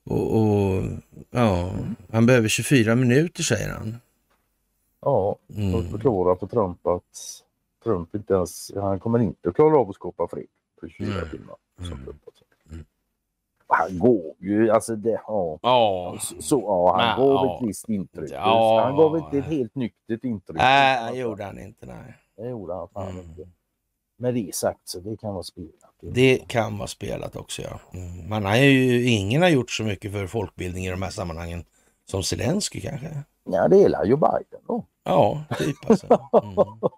Och, och ja, han behöver 24 minuter säger han. Ja, och Mm. förklara för Trump att Trump inte ens, han kommer inte att klara av att skapa fred på 24 Mm. timmar. som Mm. Trump. Han går ju, alltså det, ja. Ja, Så, ja, han Ja, gav ja. ett visst intryck. Ja. Han gav inte ett helt nyktert intryck. nej, det gjorde han inte. Nej. Det gjorde han fan Mm. inte. Med det sagt så det kan vara spelat. Det kan vara spelat också, ja. Mm. Man har ju, ingen har gjort så mycket för folkbildning i de här sammanhangen som Zelensky kanske. Ja, det gillar ju Biden då. Ja, typ alltså.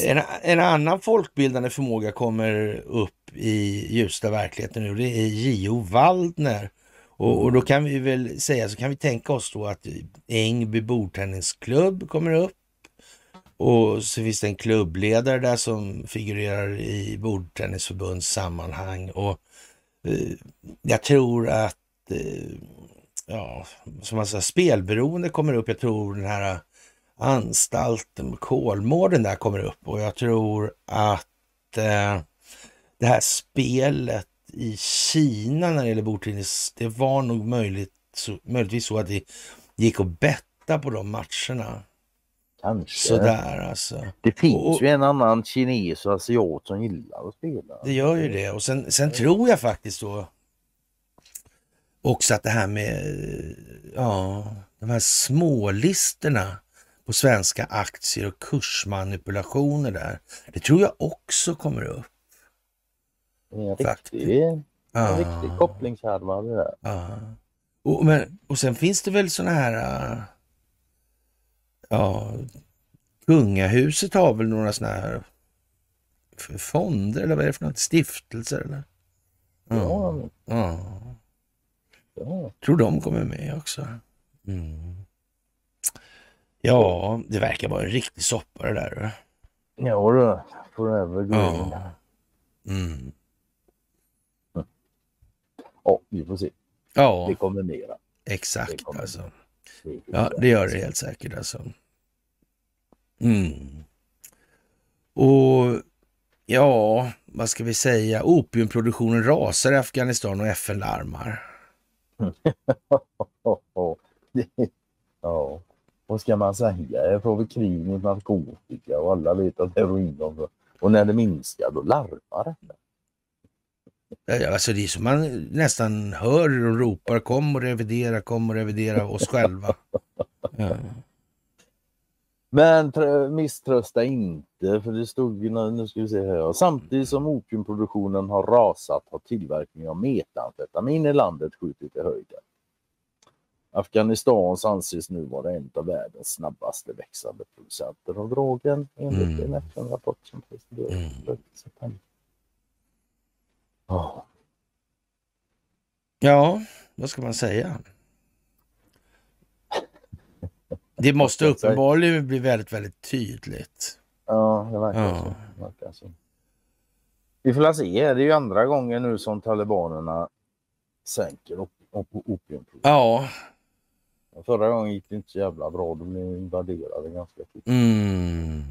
Mm. En, en annan folkbildande förmåga kommer upp i ljusta verkligheten nu. Det är J.O. Waldner. Och, och då kan vi väl säga, så kan vi tänka oss då att Ängby bordtennisklubb kommer upp. Och så finns det en klubbledare där som figurerar i bordtennisförbunds sammanhang. Och eh, jag tror att, eh, ja, som man säger, spelberoende kommer upp. Jag tror den här anstalten, Kolmården där kommer upp och jag tror att eh, det här spelet i Kina när det gäller bordtennis, det var nog möjligt, så, möjligtvis så att det gick att betta på de matcherna. Kanske. Sådär alltså. Det finns Och- ju en annan kines och asiat som gillar att spela. Det gör ju det. Och sen, sen tror jag faktiskt då också att det här med ja, de här smålistorna på svenska aktier och kursmanipulationer där. Det tror jag också kommer upp. En riktig, en Ja. riktig kopplingshärva det där. Ja. Och, men, och sen finns det väl såna här... äh, Ja, kungahuset har väl några såna här fonder eller vad är det för något? Stiftelser eller? Ja, ja. Ja. Tror de kommer med också. Mm. Ja, det verkar vara en riktig soppa det där. Ja du, forever green. Ja. Mm. Ja, vi får se. Ja, Det kommer mera. Det exakt kommer alltså. Ja, det gör det helt säkert alltså. Mm. Och ja, vad ska vi säga? Opiumproduktionen rasar i Afghanistan och FN larmar. Ja, vad ska man säga? Jag får vi krig mot narkotika och alla vet att heroin och, när det minskar då larmar det. Ja, Alltså det är som man nästan hör och ropar kom och revidera, kom och revidera oss själva. Ja. Men trö- misströsta inte för det stod nu ska vi se här. Samtidigt som opiumproduktionen har rasat har tillverkningen av metamfetamin i landet skjutit i höjden. Afghanistans anses nu vara en av världens snabbaste växande producenter av drogen enligt Mm. en FN-rapport som presenterades september. Ja, ja, vad ska man säga? Det måste uppenbarligen bli väldigt, väldigt tydligt. ja, det verkar Ja. så. Det verkar så. Vi får se. Det är ju andra gången nu som talibanerna sänker op- op- opiumproduktionen. Ja, Förra gången gick det inte så jävla bra. De blev invaderade ganska fort. mm.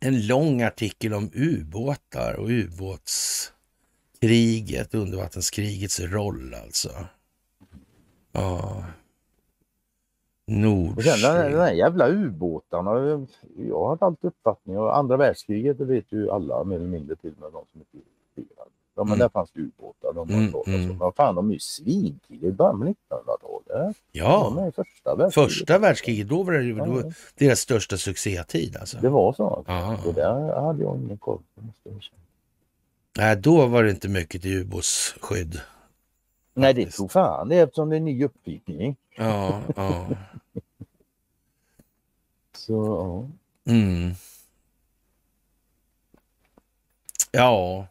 en lång artikel om ubåtar och ubåtskriget, undervattenskrigets roll alltså. Ja. Och sen den, den här jävla ubåtarna. Jag har alltid uppfattningen. och Andra världskriget det vet ju alla mer eller mindre till och med de som inte är. Ja men Mm. där fanns det ubåtar. De Mm, mm, fan de är ju svintidiga i början av 1900-talet. De Ja, är i första världskriget. första världskriget, då var det Ja, då, deras största succétid alltså. Det var så. Det där hade jag ingen koll på. Nej, då var det inte mycket till ubåtsskydd. Nej det tror fan det är eftersom det är en ny uppfinning. Ja, ja. Så ja. Mm. Ja,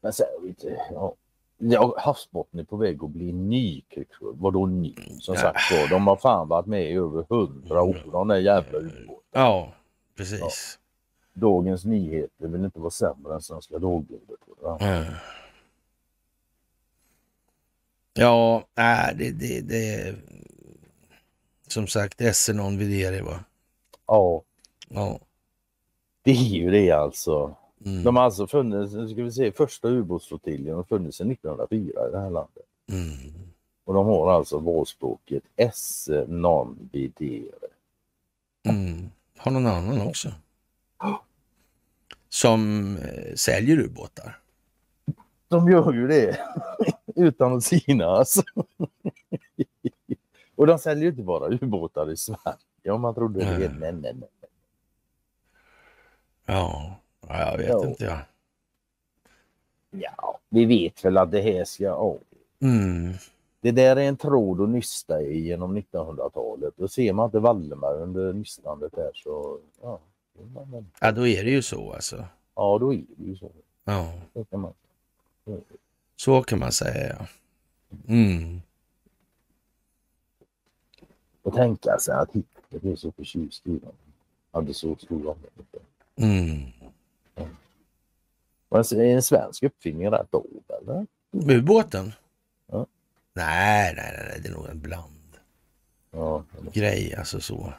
Men sen, vet du, ja. Ja, havsbotten är på väg att bli ny krigsskuld. Vadå ny? Som Ja. sagt var, de har fan varit med i över hundra år. De där jävla ubåtarna. ja, precis. Dagens Nyheter vill inte vara sämre än Svenska Dagbladet. Mm. Ja, nej, det, det, det som sagt, esse non videre va. Ja, Ja. det är ju det alltså. Mm. De har alltså funnits, nu ska vi se, första ubåtsflottiljen har funnits sedan 1904 i det här landet. Mm. Och de har alltså valspråket esse non videre. Mm. Har någon annan också. Som eh, säljer ubåtar. De gör ju det utan att synas. och de säljer ju inte bara ubåtar i Sverige om man trodde det. Nej. Nej, nej, nej. Ja, ja jag vet Ja. inte. Ja. Ja, vi vet väl att det här ska... Ja. Mm. Det där är en tråd att nysta i genom 1900-talet. Då ser man inte Valdemar under nystandet där så... Ja, men- ja, då är det ju så alltså. ja då är det ju så. Ja, så kan man. så kan man säga. Ja. Mm. Och tänka sig att Hitler blev så förtjust i dem. Hade så stor användning för det. Mm. Men så är en svensk uppfinning rätt dålig eller? Ubåten? Ja. Nej, nej, nej, det är nog en bland. Ja, grej, alltså så.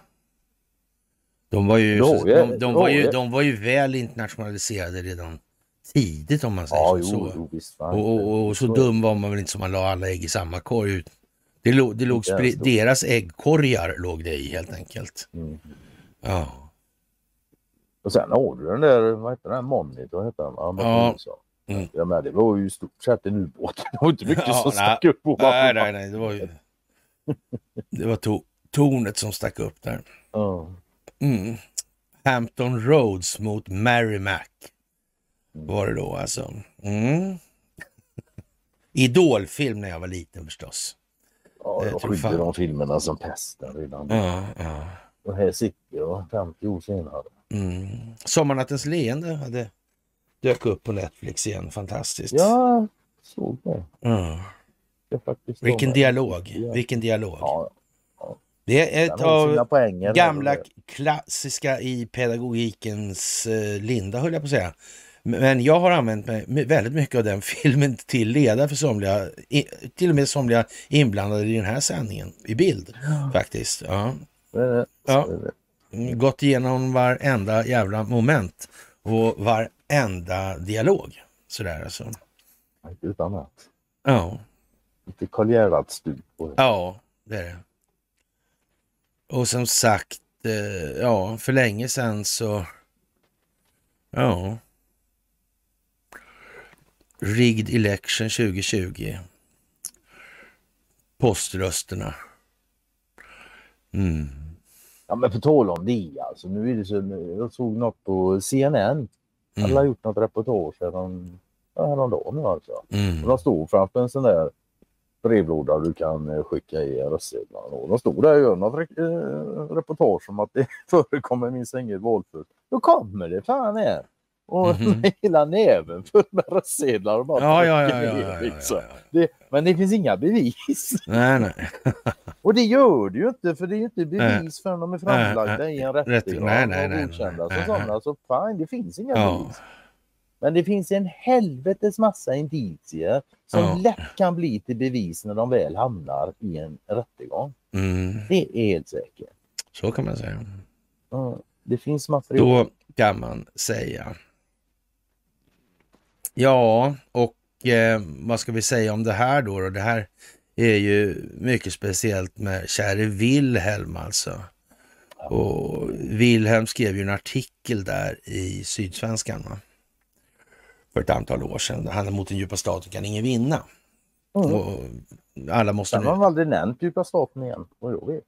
De var ju, Då, ja, de, de, var ju, ja. de var ju väl internationaliserade redan tidigt om man säger Ja, så. jo, jo, visst. Och, och, och så dum var man väl inte som man la alla ägg i samma korg. Det låg, det låg deras äggkorgar låg det i helt enkelt. Mm. Ja, Och sen har du den där, vad heter den, Monitor heter den? Ja. Mm. Ja men det var ju i stort sett en ubåt. Det var inte mycket Ja, som nej. stack upp. på nej, nej, nej, det var ju... Det var to- tornet som stack upp där. Ja. Mm. Hampton Roads mot Merrimack var det då alltså. Mm. Idolfilm när jag var liten förstås. Ja, Jag skydde fan. de filmerna som pesten redan. Ja, ja. Och här sitter jag 50 år senare. Mm. Sommarnattens leende hade dök upp på Netflix igen. Fantastiskt. Ja, såg det. Ja. det Vilken dialog. Ja. Vilken dialog. Ja, Det är ett av gamla klassiska i pedagogikens eh, linda höll jag på att säga. Men jag har använt mig väldigt mycket av den filmen till ledare för somliga, till och med somliga inblandade i den här sändningen i bild faktiskt. Ja. Det. Ja. Det. Mm, Gått igenom varenda jävla moment och varenda dialog. Sådär alltså. Utan annat. Ja, Lite Karl Gerhard-stup på det. ja, det är det. Och som sagt, eh, ja, för länge sedan så, ja. Rigged election 2020. Poströsterna. Mm. Ja men på tal om det alltså. Nu är det så, jag såg något på CNN. Mm. har gjort något reportage härom, häromdagen nu alltså. Och Mm. de stod framför en sån där brevlåda du kan eh, skicka i röstsedlarna. Och de stod där och gör något re- eh, reportage om att det förekommer minst inget valfusk. Då kommer det fan här. Och Mhm. med hela näven full med röstsedlar och bara Ja, ja, ja, ja, ja, ja, liksom. ja, ja. Det, men det finns inga bevis. Nej, nej. Och det gör det ju inte för det är ju inte bevis förrän de är framlagda i en rätt- rättegång och godkända som sådana. Så fine, det finns inga Ja. bevis. Men det finns en helvetes massa indicier som Ja. lätt kan bli till bevis när de väl hamnar i en rättegång. Mm. Det är helt säkert. Så kan man säga. Ja, Det finns material. Då kan man säga. Ja, och eh, vad ska vi säga om det här då? då? Det här är ju mycket speciellt med käre Wilhelm alltså. Och Wilhelm skrev ju en artikel där i Sydsvenskan va? för ett antal år sedan. Han är mot den djupa staten kan ingen vinna. Mm. Och alla måste Sen har de aldrig nämnt djupa staten igen, vad jag vet.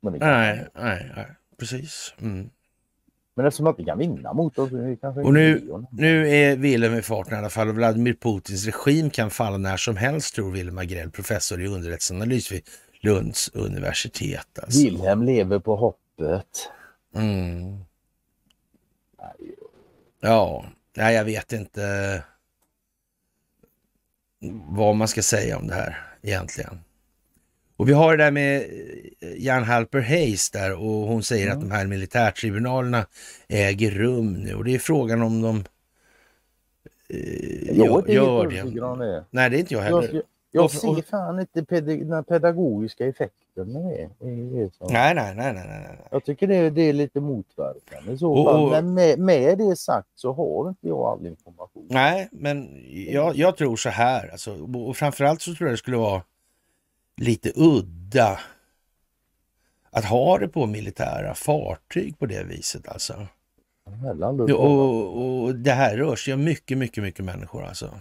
Nej, nej, nej, precis. Mm. Men eftersom man inte kan vinna mot oss, Och nu-. Nu är Wilhelm i farten i alla fall och Vladimir Putins regim kan falla när som helst tror Wilhelm Agrell, professor i underrättelseanalys vid Lunds universitet. Alltså. Wilhelm lever på hoppet. Mm. Ja, nej, jag vet inte vad man ska säga om det här egentligen. Och vi har det där med eh, Jan Halper Hayes där och hon säger att de här militärtribunalerna äger rum nu och det är frågan om de eh, Jag är gör, det. det. Nej, det är inte jag heller. jag, jag Och- ser fan inte ped- den pedagogiska effekten med det. Nej, nej, nej, nej, nej. Jag tycker det, det är lite motverkande så Och- och- Men med, med det sagt så har inte jag all information. Nej, men jag, jag tror så här, alltså, och framförallt så tror jag det skulle vara lite udda att ha det på militära fartyg på det viset alltså. Och- Och, det här rör sig om mycket, mycket, mycket människor alltså.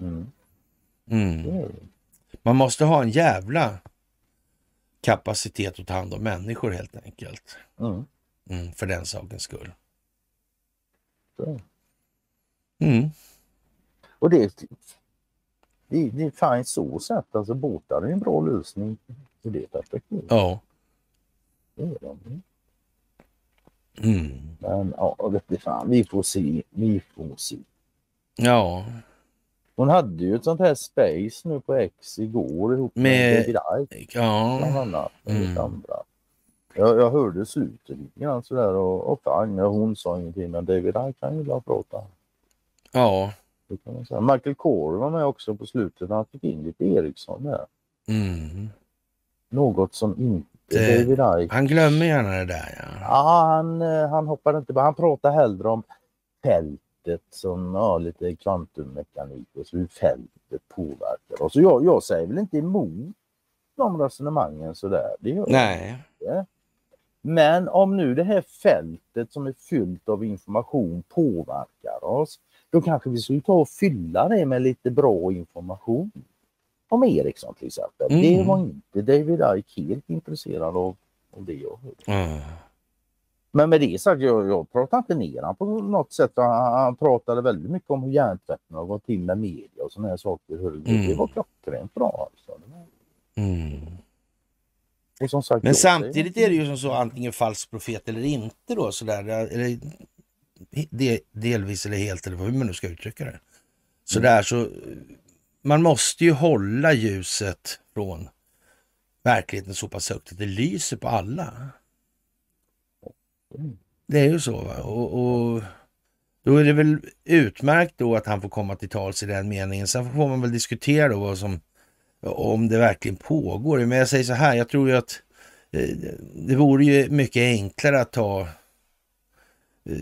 Mm. Mm. Man måste ha en jävla kapacitet att ta hand om människor helt enkelt. Mm. Mm, för den sakens skull. Mm. Och det, det, det är fan så sett. Alltså båtar är en bra lösning i det perspektivet. Ja. Det är de. Mm. Men ja, vet fan, vi får se. Vi får se. Ja, Hon hade ju ett sånt här space nu på X igår ihop med, Med- David Icke bland ja. annat. Mm. andra. Jag, jag hörde slutet lite grann sådär och, och fan, hon sa ingenting men David Icke kan ju prata. ja. Det kan man säga. Michael Corey var med också på slutet. Han fick in lite Eriksson där. Mm. Något som inte Det- David Icke. Han glömmer gärna det där ja. Ja, han, eh, han hoppade inte. Han pratade hellre om fältet fältet som ja, lite kvantummekanik och så hur fältet påverkar oss. Jag, jag säger väl inte emot de resonemangen sådär. Det gör Nej. inte. Men om nu det här fältet som är fyllt av information påverkar oss, då kanske vi skulle ta och fylla det med lite bra information. Om Ericsson till exempel. Mm. Det var inte David Icke helt intresserad av, av det jag hörde. Mm. Men med det sagt, jag, jag pratar inte ner honom på något sätt. Han, han pratade väldigt mycket om hur hjärntvätten har gått till med media och sådana här saker. Hur, Mm. Det var klockrent bra. Alltså. Mm. Och som sagt, Men samtidigt är det ju som så antingen falsk profet eller inte då sådär. Eller delvis eller helt eller hur man nu ska uttrycka det. Så där så man måste ju hålla ljuset från verkligheten så pass högt att det lyser på alla. Det är ju så va. Och, och då är det väl utmärkt då att han får komma till tals i den meningen. Sen får man väl diskutera då vad som, om det verkligen pågår. Men jag säger så här, jag tror ju att eh, det vore ju mycket enklare att ta eh,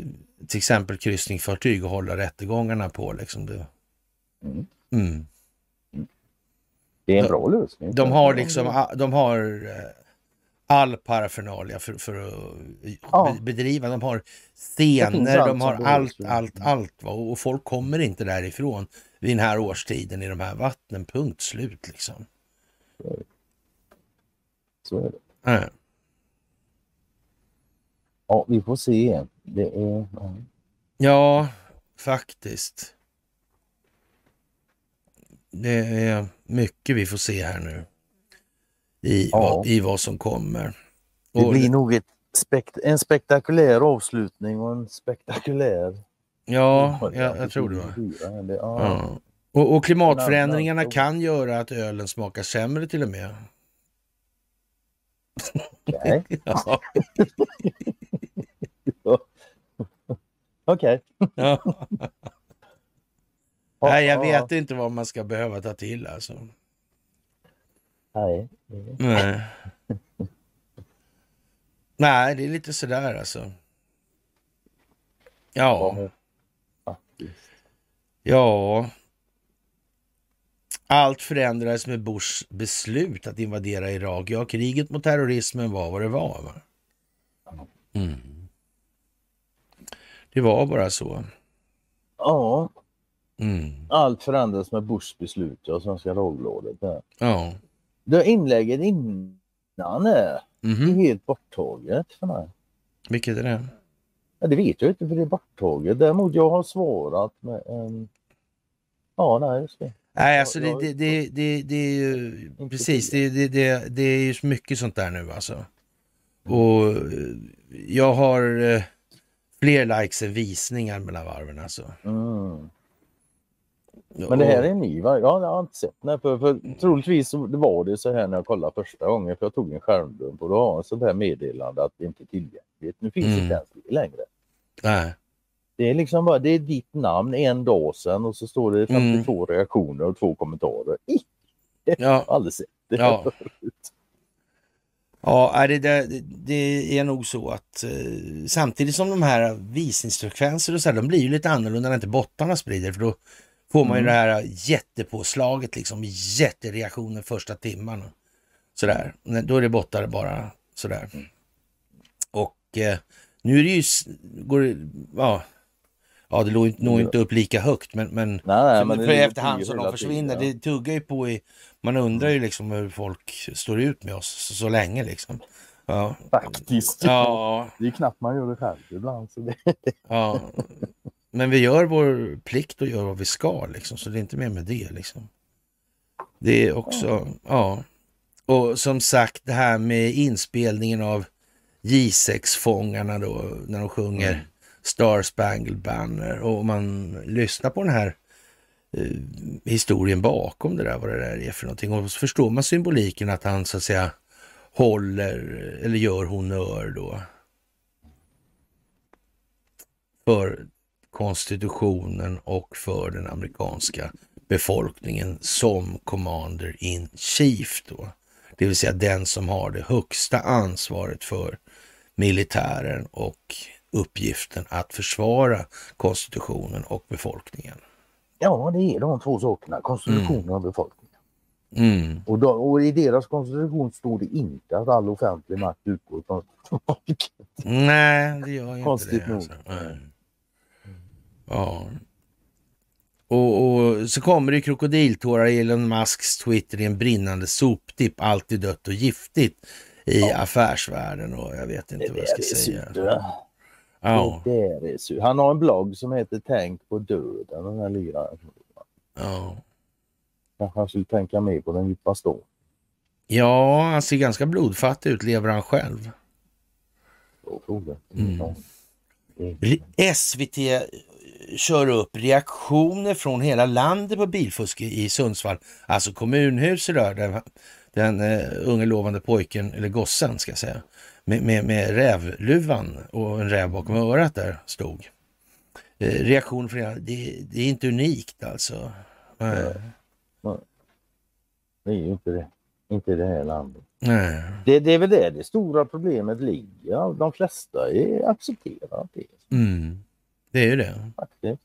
till exempel kryssningsfartyg och hålla rättegångarna på. Liksom det. Mm. Det är en bra lösning. De har liksom, de har eh, all parafernalia för, för att Ja. be- bedriva. De har Det scener, de har allt, allt, allt. Va? Och folk kommer inte därifrån vid den här årstiden i de här vattnen. Punkt slut liksom. Så är det. Äh. Ja, vi får se. Det är... Ja. Ja, faktiskt. Det är mycket vi får se här nu. I, Ja. vad, i vad som kommer. Det Och- blir nog spekt en spektakulär avslutning och en spektakulär... Ja, jag, jag tror det. Va? det ja. Ja. Och, och klimatförändringarna kan göra att ölen smakar sämre till och med. Okej. Ja. Okej. Ja. Nej, jag ja, vet inte vad man ska behöva ta till alltså. Nej. Nej. Nej, det är lite sådär alltså. Ja, Ja. Allt förändrades med Bushs beslut att invadera Irak. Ja, kriget mot terrorismen var vad det var. Va? Mm. Det var bara så. Ja, Mm. allt förändras med Bushs beslut, ja, Svenska Dagbladet. Ja. Det inlägget innan är Mhm. är helt borttaget för mig. Vilket är det? Ja, det vet jag inte för det är borttaget. Däremot jag har svarat med en... Ja, nej, just det. Nej, alltså det, det, det, det, det är ju precis, det, det, det, det är ju så mycket sånt där nu alltså. Och eh, jag har eh, fler likes än visningar mellan varven alltså. Mm. Men det här är ny va? Ja, jag har inte sett den. här, För, för troligtvis så det var det så här när jag kollade första gången. För jag tog en skärmdump och då har sånt här meddelande att det inte är tillgängligt. Nu finns Mm. inte ens det längre. Nej. Det är liksom bara, det är ditt namn en dag sedan och så står det 52 reaktioner och två kommentarer. Icke, Ja, aldrig sett det. Ja. ja det, det, det är nog så att eh, samtidigt som de här visningsfrekvenser och så här, de blir ju lite annorlunda när inte bottarna sprider. För då får man ju Mm. det här jättepåslaget, liksom jättereaktioner första timmarna. Sådär, då är det bottar bara sådär. Och eh, nu är det ju, går det, ja, ja det når når inte upp lika högt men, men Nej, nej, men för efterhand som de försvinner, tiden. det tuggar ju på i... Man undrar ju liksom hur folk står ut med oss så, så länge liksom. Ja. Faktiskt. Ja, Det är knappt man gör det själv ibland. Så det... ja. Men vi gör vår plikt och gör vad vi ska liksom, så det är inte mer med det liksom. Det är också, ja. Och som sagt det här med inspelningen av J6-fångarna då, när de sjunger Mm. Star Spangled Banner och man lyssnar på den här eh, historien bakom det där, vad det där är för någonting. Och så förstår man symboliken att han så att säga håller eller gör honör då för konstitutionen och för den amerikanska befolkningen som commander in chief då. Det vill säga den som har det högsta ansvaret för militären och uppgiften att försvara konstitutionen och befolkningen. Ja, det är de två sakerna, konstitutionen Mm. och befolkningen. Mm. Och, då, och i deras konstitution står det inte att all offentlig makt utgår från folket. Nej, det gör ju Konstigt inte det. nog. Alltså. Nej. Ja. Och, och så kommer det krokodiltårar i Elon Musks Twitter i en brinnande soptipp, alltid dött och giftigt i affärsvärlden och jag vet inte Det vad jag ska säga. va? Ja, Det är surt. Han har en blogg som heter Tänk på döden, den här liraren. ja. Kanske han skulle tänka mer på den djupa stå. ja, han ser ganska blodfattig ut, lever han själv? Mm. SVT kör upp reaktioner från hela landet på bilfusk i i Sundsvall. Alltså kommunhuset där, den, den uh, unge lovande pojken, eller gossen ska jag säga, med, med, med rävluvan och en räv bakom örat där stod. Uh, reaktion från det, det är inte unikt alltså. Nej. Det är ju inte det. Inte i det här landet. Nej. Det, det är väl det det stora problemet ligger. De flesta är, accepterar det. Mm. Det är ju det. Faktiskt.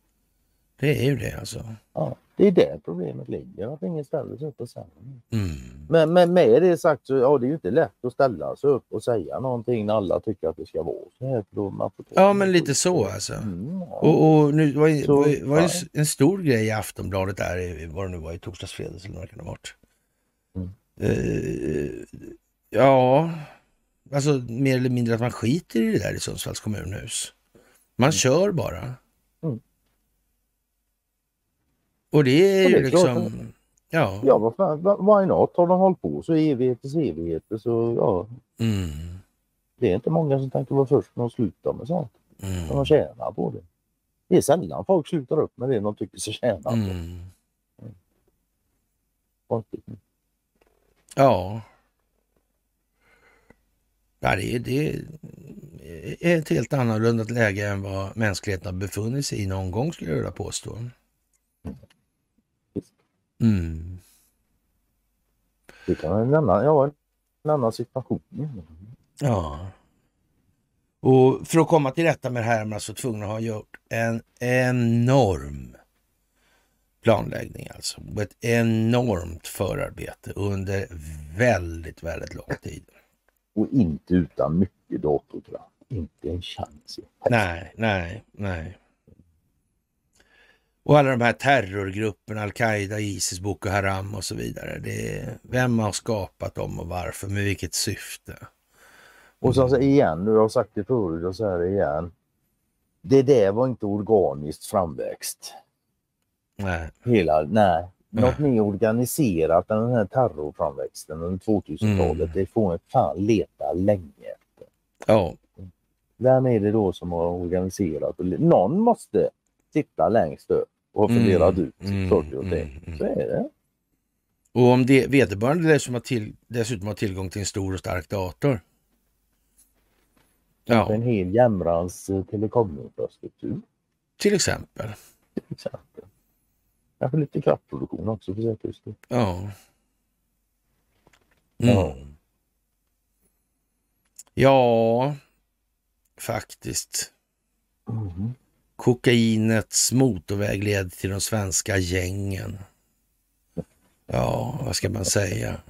Det är ju det alltså. Ja, det är där problemet ligger. Att ingen ställer sig upp och säger. Mm. Men, men med det sagt så ja, det är ju inte lätt att ställa sig upp och säga någonting när alla tycker att det ska vara så här. Ja, men lite så alltså. Mm, ja. Och, och nu var, Så, var, var ja. en stor grej i Aftonbladet där, vad det nu var, i torsdags, fredags eller vad det kan ha varit. Mm. Eh, ja, alltså mer eller mindre att man skiter i det där i Sundsvalls kommunhus. Man kör bara. Mm. Och det är ju det är klart liksom, ja. Ja, vad fan, why not? Har de hållit på så evigheters evigheter så ja, Mm, det är inte många som tänker vara först med att sluta med sånt. mm, De tjänar på det. Det är sällan folk slutar upp med det de tycker sig tjäna på. mm. Konstigt. Ja. Ja, det, är, det är ett helt annorlunda läge än vad mänskligheten har befunnit sig i någon gång skulle jag vilja påstå. Mm. Det kan vara en annan, ja, en annan situation. Ja. Och för att komma till rätta med det här är man alltså tvungen att ha gjort en enorm planläggning alltså. Och ett enormt förarbete under väldigt, väldigt lång tid. Och inte utan mycket datorkraft. Inte en chans. Nej, nej, nej. Och alla de här terrorgrupperna, Al-Qaida, Isis, Boko Haram och så vidare. Det är, vem har skapat dem och varför, med vilket syfte? Och så alltså, igen, nu har jag sagt det förut och så här igen. Det där var inte organiskt framväxt. Nej. Hela, nej. Nej. Något mer organiserat än den här terrorframväxten under 2000-talet. Mm. Det får man fan leta länge efter. Ja, Vem är det då som har organiserat? Någon måste sitta längst upp och ha Mm, funderat ut mm, saker och ting. mm, mm. Så är det. och om det, vederbörande dessutom har, till, dessutom har tillgång till en stor och stark dator. Ja, en hel jämrans eh, telekominfrastruktur till exempel. till exempel. Kanske lite kraftproduktion också för säkerhets skull. Ja. Ja. Mm. Ja, faktiskt. Mhm. Kokainets motorväg leder till de svenska gängen. Ja, vad ska man säga?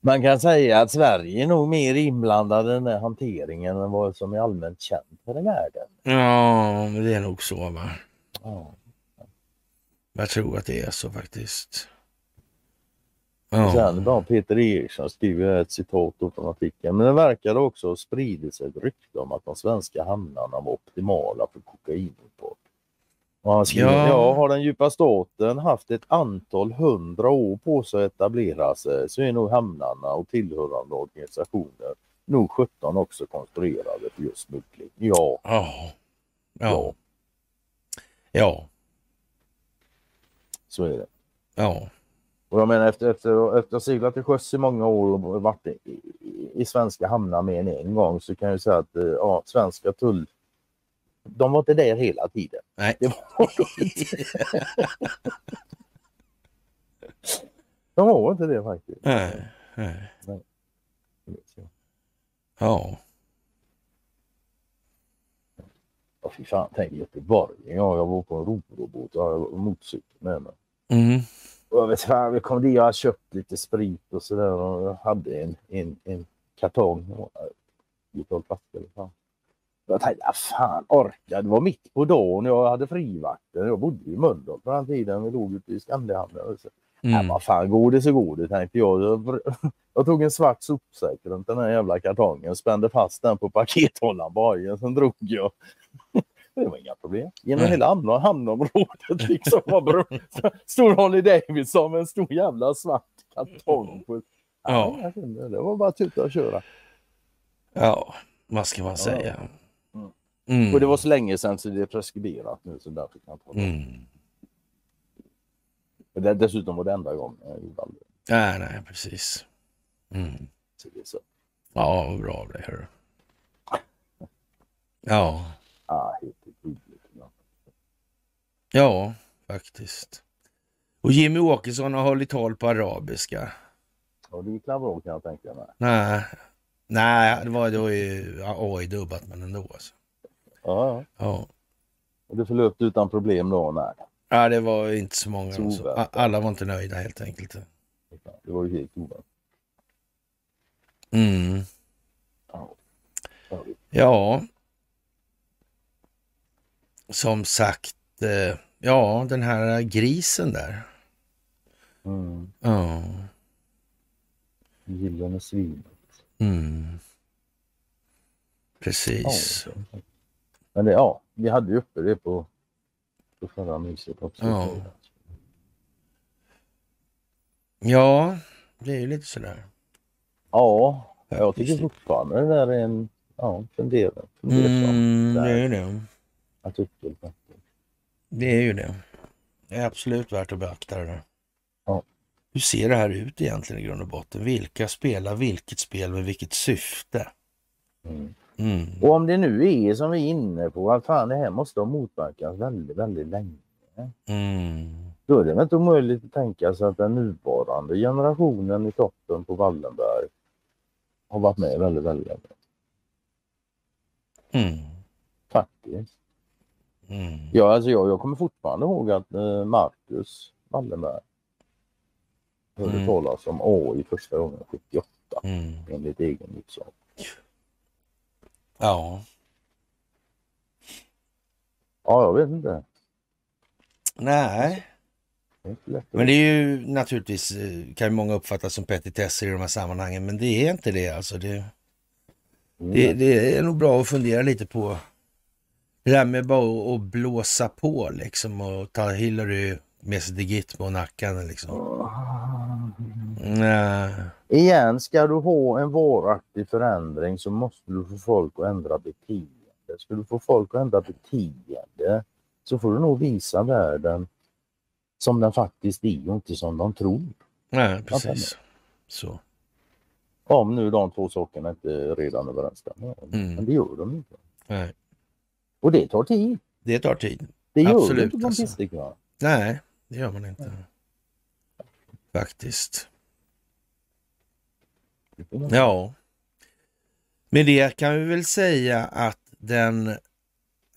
Man kan säga att Sverige är nog mer inblandad i den här hanteringen än vad som är allmänt känt för i världen. Ja, det är nog så va. Ja. Jag tror att det är så faktiskt. Ja, Sen då Peter Eriksson skriver ett citat från artikeln. Men det verkar också ha spridit sig ett rykte om att de svenska hamnarna var optimala för kokainimport. Och han skriver, Ja. ja. har den djupa staten haft ett antal hundra år på sig att etablera sig så är nog hamnarna och tillhörande organisationer nog 17 också konstruerade för just smuggling. Ja, ja, Ja. ja, så är det. ja. Och jag menar efter, efter, efter att ha seglat till sjöss i många år och varit i, i, i svenska hamnar mer än en gång så kan jag säga att eh, ja, svenska tull de var inte där hela tiden. Nej. Det var de inte. de var inte det faktiskt. Nej, nej. Ja. Ja, fy fan, tänk Göteborg. Gång jag var på en rorobåt och hade motorcykel med mig. Mm. Jag vet fan, vi kom dit och hade köpt lite sprit och sådär och jag hade en, en, en kartong. Lite flaskor. Fan. Jag tänkte, ah, fan orkar. Det var mitt på dagen jag hade frivakten. Jag bodde i Mölndal på den tiden. Vi låg ute i Skandiahamnen. Mm. Ja, vad fan, går det så går det tänkte jag. Jag, jag tog en svart sopsäck runt den här jävla kartongen, spände fast den på pakethållaren på hojen, sen drog jag. Det var inga problem. Genom Nej. hela hamnområdet liksom. Stor Harley Davidson med en stor jävla svart kartong. På... Ja. ja. Det var bara att tuta och köra. Ja, vad ska man säga? Mm. Mm. Och det var så länge sedan så det är preskriberat nu så därför kan jag inte hålla mm. Det, dessutom var det enda gången jag gjorde aldrig. Nej, nej, precis. Mm. Så det så. Ja, bra av dig, hörru. Ja. Ah, helt. Ja, faktiskt. Och Jimmy Åkesson har hållit tal på arabiska. Ja, det gick bra kan jag tänka mig. Nej, nej det var, det var ju AI-dubbat men ändå. Alltså. Ja, ja. Och det förlöpte utan problem då? Nej. Ja, det var inte så många. Så så. Alla var inte nöjda helt enkelt. Det var ju helt oväntat. Mm. Ja. Som sagt, ja den här grisen där. Mm. Ja. Gyllene svinet. Mm. Precis. Ja, men det, ja, vi hade ju uppe det på på förra myset också. Ja. ja, det är ju lite sådär. Ja, jag tycker fortfarande det där är en ja, fundersam. Mm, det är det. Artikel. Det är ju det. Det är absolut värt att beakta det där. Ja. Hur ser det här ut egentligen i grund och botten? Vilka spelar vilket spel med vilket syfte? Mm. Mm. Och om det nu är som vi är inne på, att fan det här måste ha motverkats väldigt, väldigt länge. Mm. Då är det väl inte omöjligt att tänka sig att den nuvarande generationen i toppen på Wallenberg har varit med väldigt, väldigt länge. Mm. Faktiskt. Mm. Ja, alltså jag, jag kommer fortfarande ihåg att eh, Marcus Wallenberg hörde mm. talas om AI första gången 78 mm. enligt egen utsago. Ja. Ja, jag vet inte. Nej. Men det är ju naturligtvis, eh, kan ju många uppfatta som petitesser i de här sammanhangen, men det är inte det alltså. Det, mm. det, det, är nog bra att fundera lite på det där med bara att blåsa på liksom och ta Hillary med sig till Gitmo och nacken liksom. Nej. Igen, ska du ha en varaktig förändring så måste du få folk att ändra beteende. Ska du få folk att ändra beteende så får du nog visa världen som den faktiskt är och inte som de tror. Nej, precis. Så. Om nu de två sakerna inte redan överensstämmer. Mm. Men det gör de inte. Nej. Och det tar tid. Det tar tid. Det gör Absolut, inte på en alltså. Nej, det gör man inte. Faktiskt. Ja. Med det kan vi väl säga att den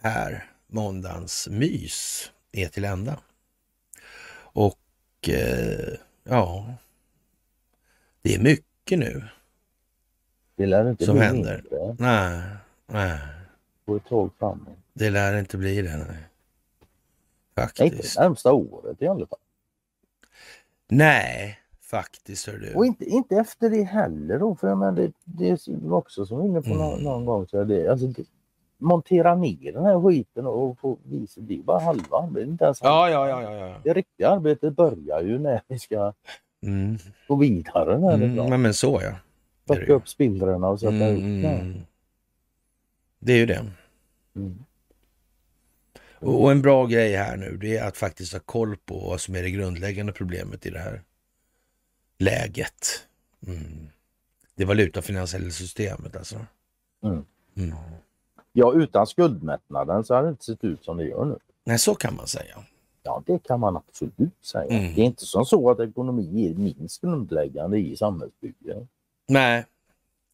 här måndagens mys är till ända. Och eh, ja, det är mycket nu det lär inte som händer. Mindre. Nej, nej. På ett tag framåt. Det lär inte bli det. Nej. Faktiskt. Inte närmsta året i alla fall. Nej, faktiskt. Hör du. Och inte, inte efter det heller då, för jag menar, det, det är också som vi var inne på mm. någon, någon, gång. Så det, alltså, det, montera ner den här skiten och få visa, det är bara halva arbetet. Inte ens ja, ja, ja, ja, ja. Det riktiga arbetet börjar ju när vi ska mm. gå vidare. När mm, men, men så ja. Plocka upp spillrorna och sätta mm, ut mm. Det är ju det. Mm. Och en bra grej här nu, det är att faktiskt ha koll på vad som är det grundläggande problemet i det här läget. Mm. Det valutafinansiella systemet alltså. Mm. Mm. Ja, utan skuldmättnaden så hade det inte sett ut som det gör nu. Nej, så kan man säga. Ja, det kan man absolut säga. Mm. Det är inte som så att ekonomi är minst grundläggande i samhällsbygget. Nej,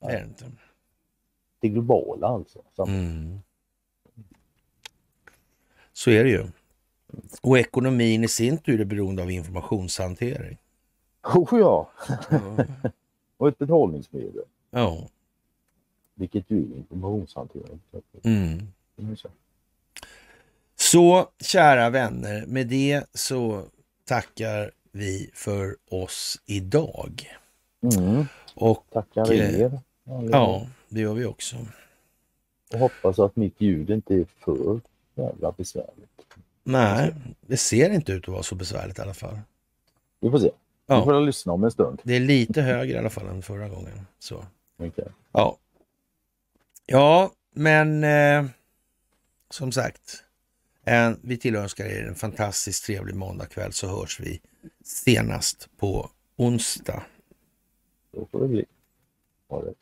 det är det inte. Det globala alltså. Mm. Så är det ju. Och ekonomin i sin tur är beroende av informationshantering. Oh ja! och ett betalningsmedel. Ja. Vilket ju är informationshantering. Mm. Så kära vänner, med det så tackar vi för oss idag. Mm. Och Tackar eh, er. ja, det gör vi också. Och hoppas att mitt ljud inte är för jävla besvärligt. Nej, det ser inte ut att vara så besvärligt i alla fall. Vi får se. Ja. Vi får lyssna om en stund. Det är lite högre i alla fall än förra gången. Så. Okej. Ja, ja men eh, som sagt, en, vi tillönskar er en fantastiskt trevlig måndagkväll så hörs vi senast på onsdag. Då får det bli. Ha det.